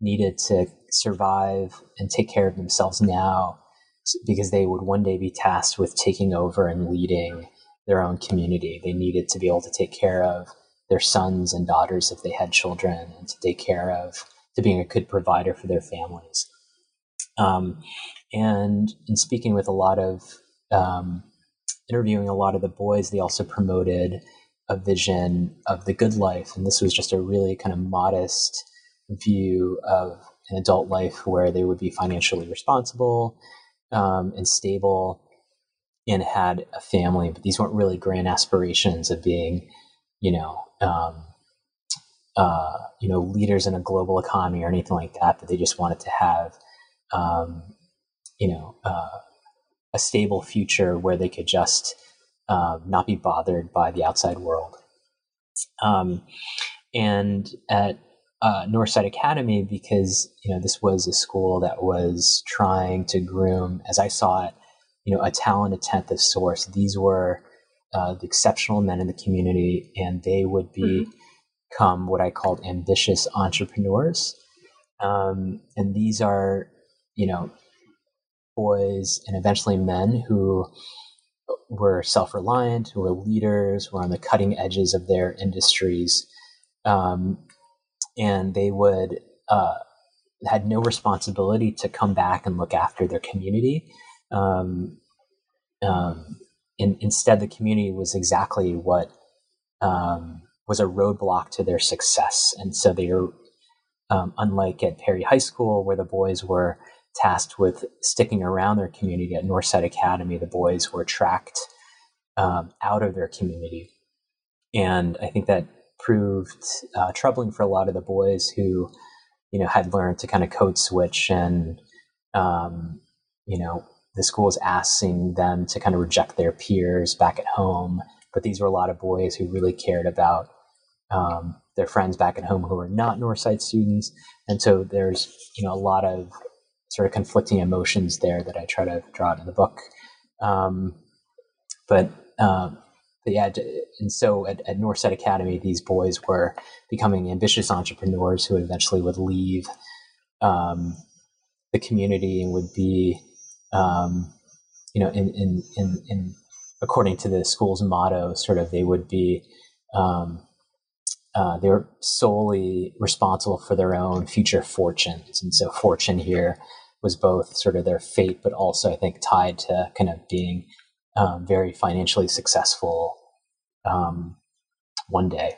[SPEAKER 2] needed to survive and take care of themselves now because they would one day be tasked with taking over and leading their own community. They needed to be able to take care of their sons and daughters if they had children and to take care of, to being a good provider for their families. Um, and in speaking with a lot of, um, interviewing a lot of the boys, they also promoted a vision of the good life. And this was just a really kind of modest view of an adult life where they would be financially responsible um, and stable and had a family, but these weren't really grand aspirations of being, you know, um, uh, you know, leaders in a global economy or anything like that. But they just wanted to have, um, you know, uh, a stable future where they could just uh, not be bothered by the outside world. Um, and at uh, Northside Academy because you know this was a school that was trying to groom, as I saw it, you know, a talent, a tenth of source. These were uh, the exceptional men in the community, and they would be, mm-hmm. become what I called ambitious entrepreneurs. Um, and these are, you know, boys and eventually men who were self-reliant, who were leaders, were on the cutting edges of their industries. Um, and they would uh, had no responsibility to come back and look after their community. Um, um, in, instead, the community was exactly what um, was a roadblock to their success, and so they are um, unlike at Perry High School, where the boys were tasked with sticking around their community. At Northside Academy, the boys were tracked um, out of their community, and I think that proved uh, troubling for a lot of the boys who, you know, had learned to kind of code switch and, um, you know, the school was asking them to kind of reject their peers back at home. But these were a lot of boys who really cared about um, their friends back at home who were not Northside students. And so there's, you know, a lot of sort of conflicting emotions there that I try to draw out in the book. Um, but um, but yeah, and so at, at Northside Academy, these boys were becoming ambitious entrepreneurs who eventually would leave um, the community and would be, um, you know, in, in, in, in, according to the school's motto, sort of they would be um, uh, they were solely responsible for their own future fortunes. And so fortune here was both sort of their fate, but also I think tied to kind of being um, very financially successful um, one day.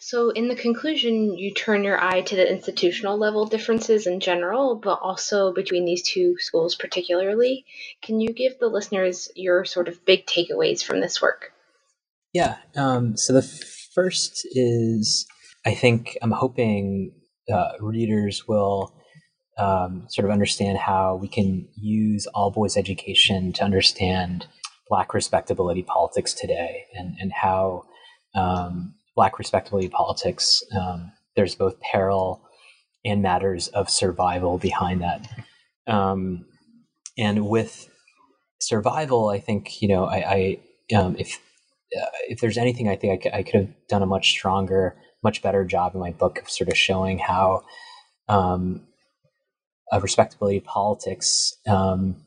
[SPEAKER 1] So, in the conclusion, you turn your eye to the institutional level differences in general, but also between these two schools particularly. Can you give the listeners your sort of big takeaways from this work?
[SPEAKER 2] Yeah. Um, so, the first is I think I'm hoping uh, readers will um, sort of understand how we can use all boys education to understand Black respectability politics today and, and how um, Black respectability politics, um, there's both peril and matters of survival behind that. Um, and with survival, I think, you know, I, I um, if, uh, if there's anything I think I could, could, have done a much stronger, much better job in my book of sort of showing how um, a respectability politics um,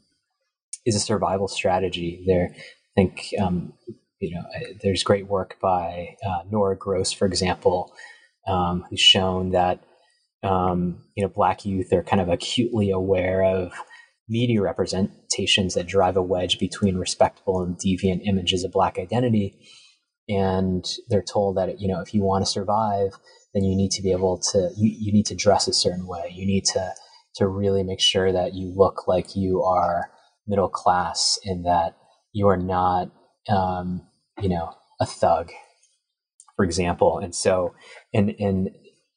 [SPEAKER 2] is a survival strategy. There, I think um, you know, there's great work by uh, Nora Gross, for example, um, who's shown that um, you know black youth are kind of acutely aware of media representations that drive a wedge between respectable and deviant images of black identity, and they're told that you know if you want to survive, then you need to be able to you, you need to dress a certain way. You need to to really make sure that you look like you are middle class in that you are not um, you know, a thug, for example. And so, in in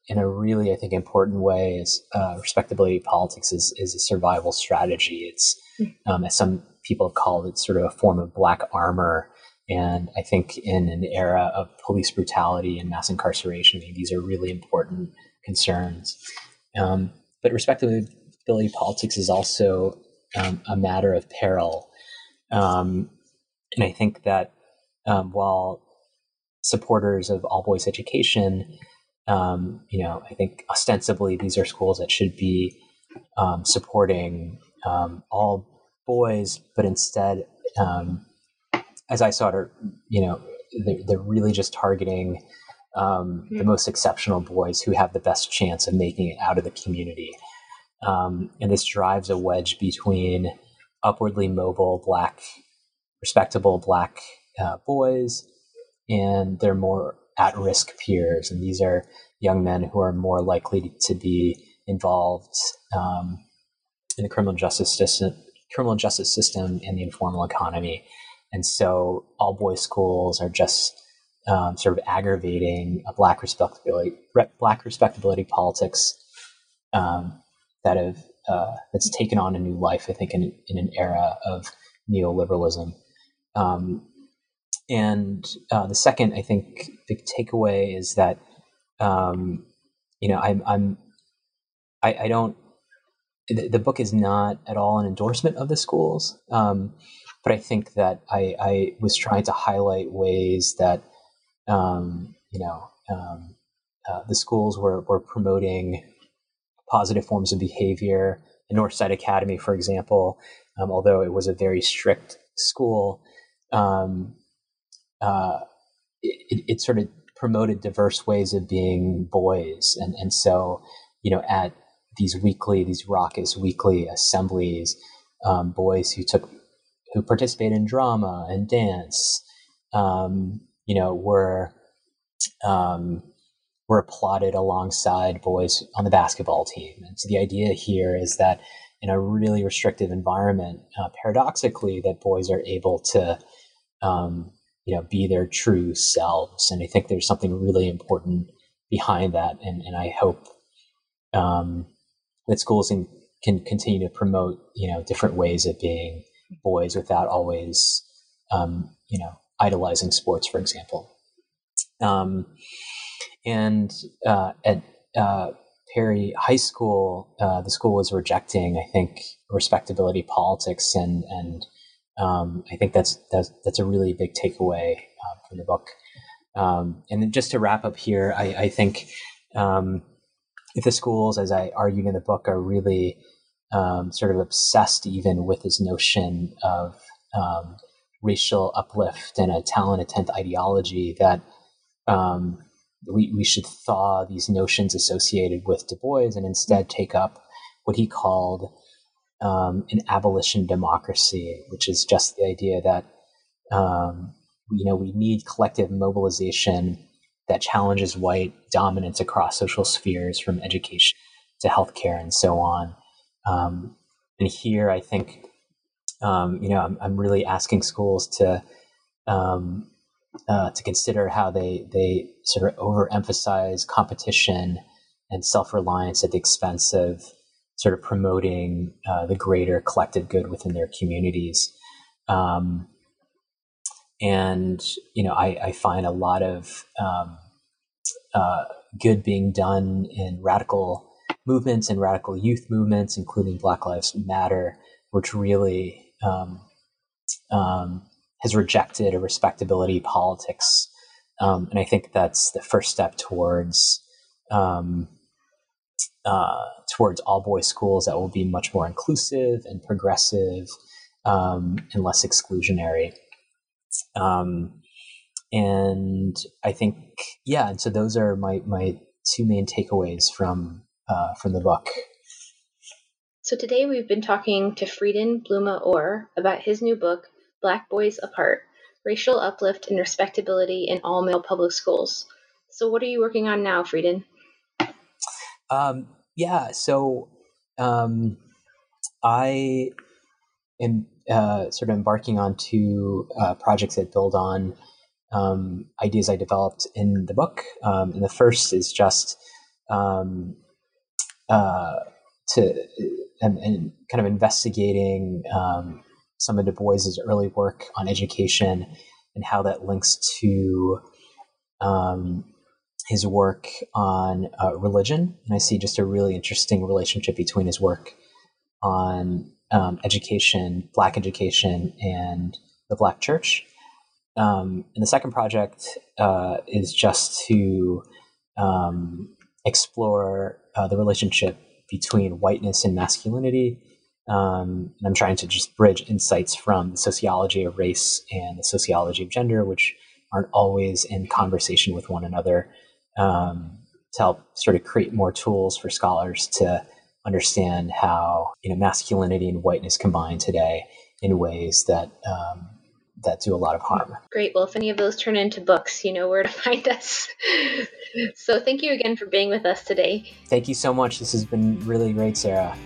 [SPEAKER 2] in a really, I think, important way, is uh, respectability politics is is a survival strategy. It's um, as some people have called it, sort of a form of black armor. And I think in an era of police brutality and mass incarceration, I mean, these are really important concerns. Um, but respectability politics is also um, a matter of peril. Um, and I think that um, while supporters of all boys education, um, you know, I think ostensibly these are schools that should be um, supporting um, all boys, but instead, um, as I saw it, you know, they're, they're really just targeting um, the hmm. most exceptional boys who have the best chance of making it out of the community. And this drives a wedge between upwardly mobile black respectable black uh, boys and their more at risk peers. And these are young men who are more likely to be involved um, in the criminal justice system, criminal justice system and the informal economy. And so all boys schools are just um, sort of aggravating a black respectability, black respectability politics um, that have uh, that's taken on a new life. I think in, in an era of neoliberalism. Um, and uh, the second, I think, big takeaway is that um, you know I'm, I'm I, I don't. The, the, book is not at all an endorsement of the schools, um, but I think that I, I, was trying to highlight ways that um, you know um, uh, the schools were were promoting positive forms of behavior. The Northside Academy, for example, um, although it was a very strict school, um, uh, it, it, sort of promoted diverse ways of being boys, and and so you know at these weekly, these raucous weekly assemblies, um, boys who took who participated in drama and dance, um, you know, were um, were applauded alongside boys on the basketball team. And so the idea here is that in a really restrictive environment, uh, paradoxically, that boys are able to, um, you know, be their true selves. And I think there's something really important behind that. And, and I hope um, that schools can, can continue to promote, you know, different ways of being boys without always, um, you know, idolizing sports, for example. Um, and uh, at uh, Perry High School, uh, the school was rejecting, I think, respectability politics, and and um, I think that's, that's that's a really big takeaway uh, from the book. Um, and just to wrap up here, I, I think um, if the schools, as I argued in the book, are really um, sort of obsessed even with this notion of um, racial uplift and a talented tenth ideology that um, we, we should thaw these notions associated with Du Bois and instead take up what he called um, an abolition democracy, which is just the idea that um, you know we need collective mobilization that challenges white dominance across social spheres, from education to healthcare and so on. Um, and here, I think um, you know I'm, I'm, really asking schools to um, uh, to consider how they they sort of overemphasize competition and self reliance at the expense of sort of promoting uh, the greater collective good within their communities. Um, and you know, I, I, find a lot of um, uh, good being done in radical movements and radical youth movements, including Black Lives Matter, which really um, um has rejected a respectability politics. Um, and I think that's the first step towards um, uh, towards all boys schools that will be much more inclusive and progressive um, and less exclusionary. Um, and I think, yeah, and so those are my my two main takeaways from uh, from the book.
[SPEAKER 1] So today we've been talking to Freeden Blume Oeur about his new book, Black Boys Apart Racial Uplift and Respectability in All Male Public Schools. So, what are you working on now, Freeden?
[SPEAKER 2] Um, yeah, so um, I am uh, sort of embarking on two uh, projects that build on um, ideas I developed in the book. Um, and the first is just um, uh, to and, and, kind of investigating um, some of Du Bois's early work on education and how that links to um, his work on uh, religion. And I see just a really interesting relationship between his work on um, education, Black education, and the Black church. Um, and the second project uh, is just to um, explore uh, the relationship between whiteness and masculinity um, and I'm trying to just bridge insights from the sociology of race and the sociology of gender, which aren't always in conversation with one another, um, to help sort of create more tools for scholars to understand how you know masculinity and whiteness combine today in ways that um, that do a lot of harm.
[SPEAKER 1] Great. Well, if any of those turn into books, you know where to find us. so thank you again for being with us today.
[SPEAKER 2] Thank you so much. This has been really great, Sarah.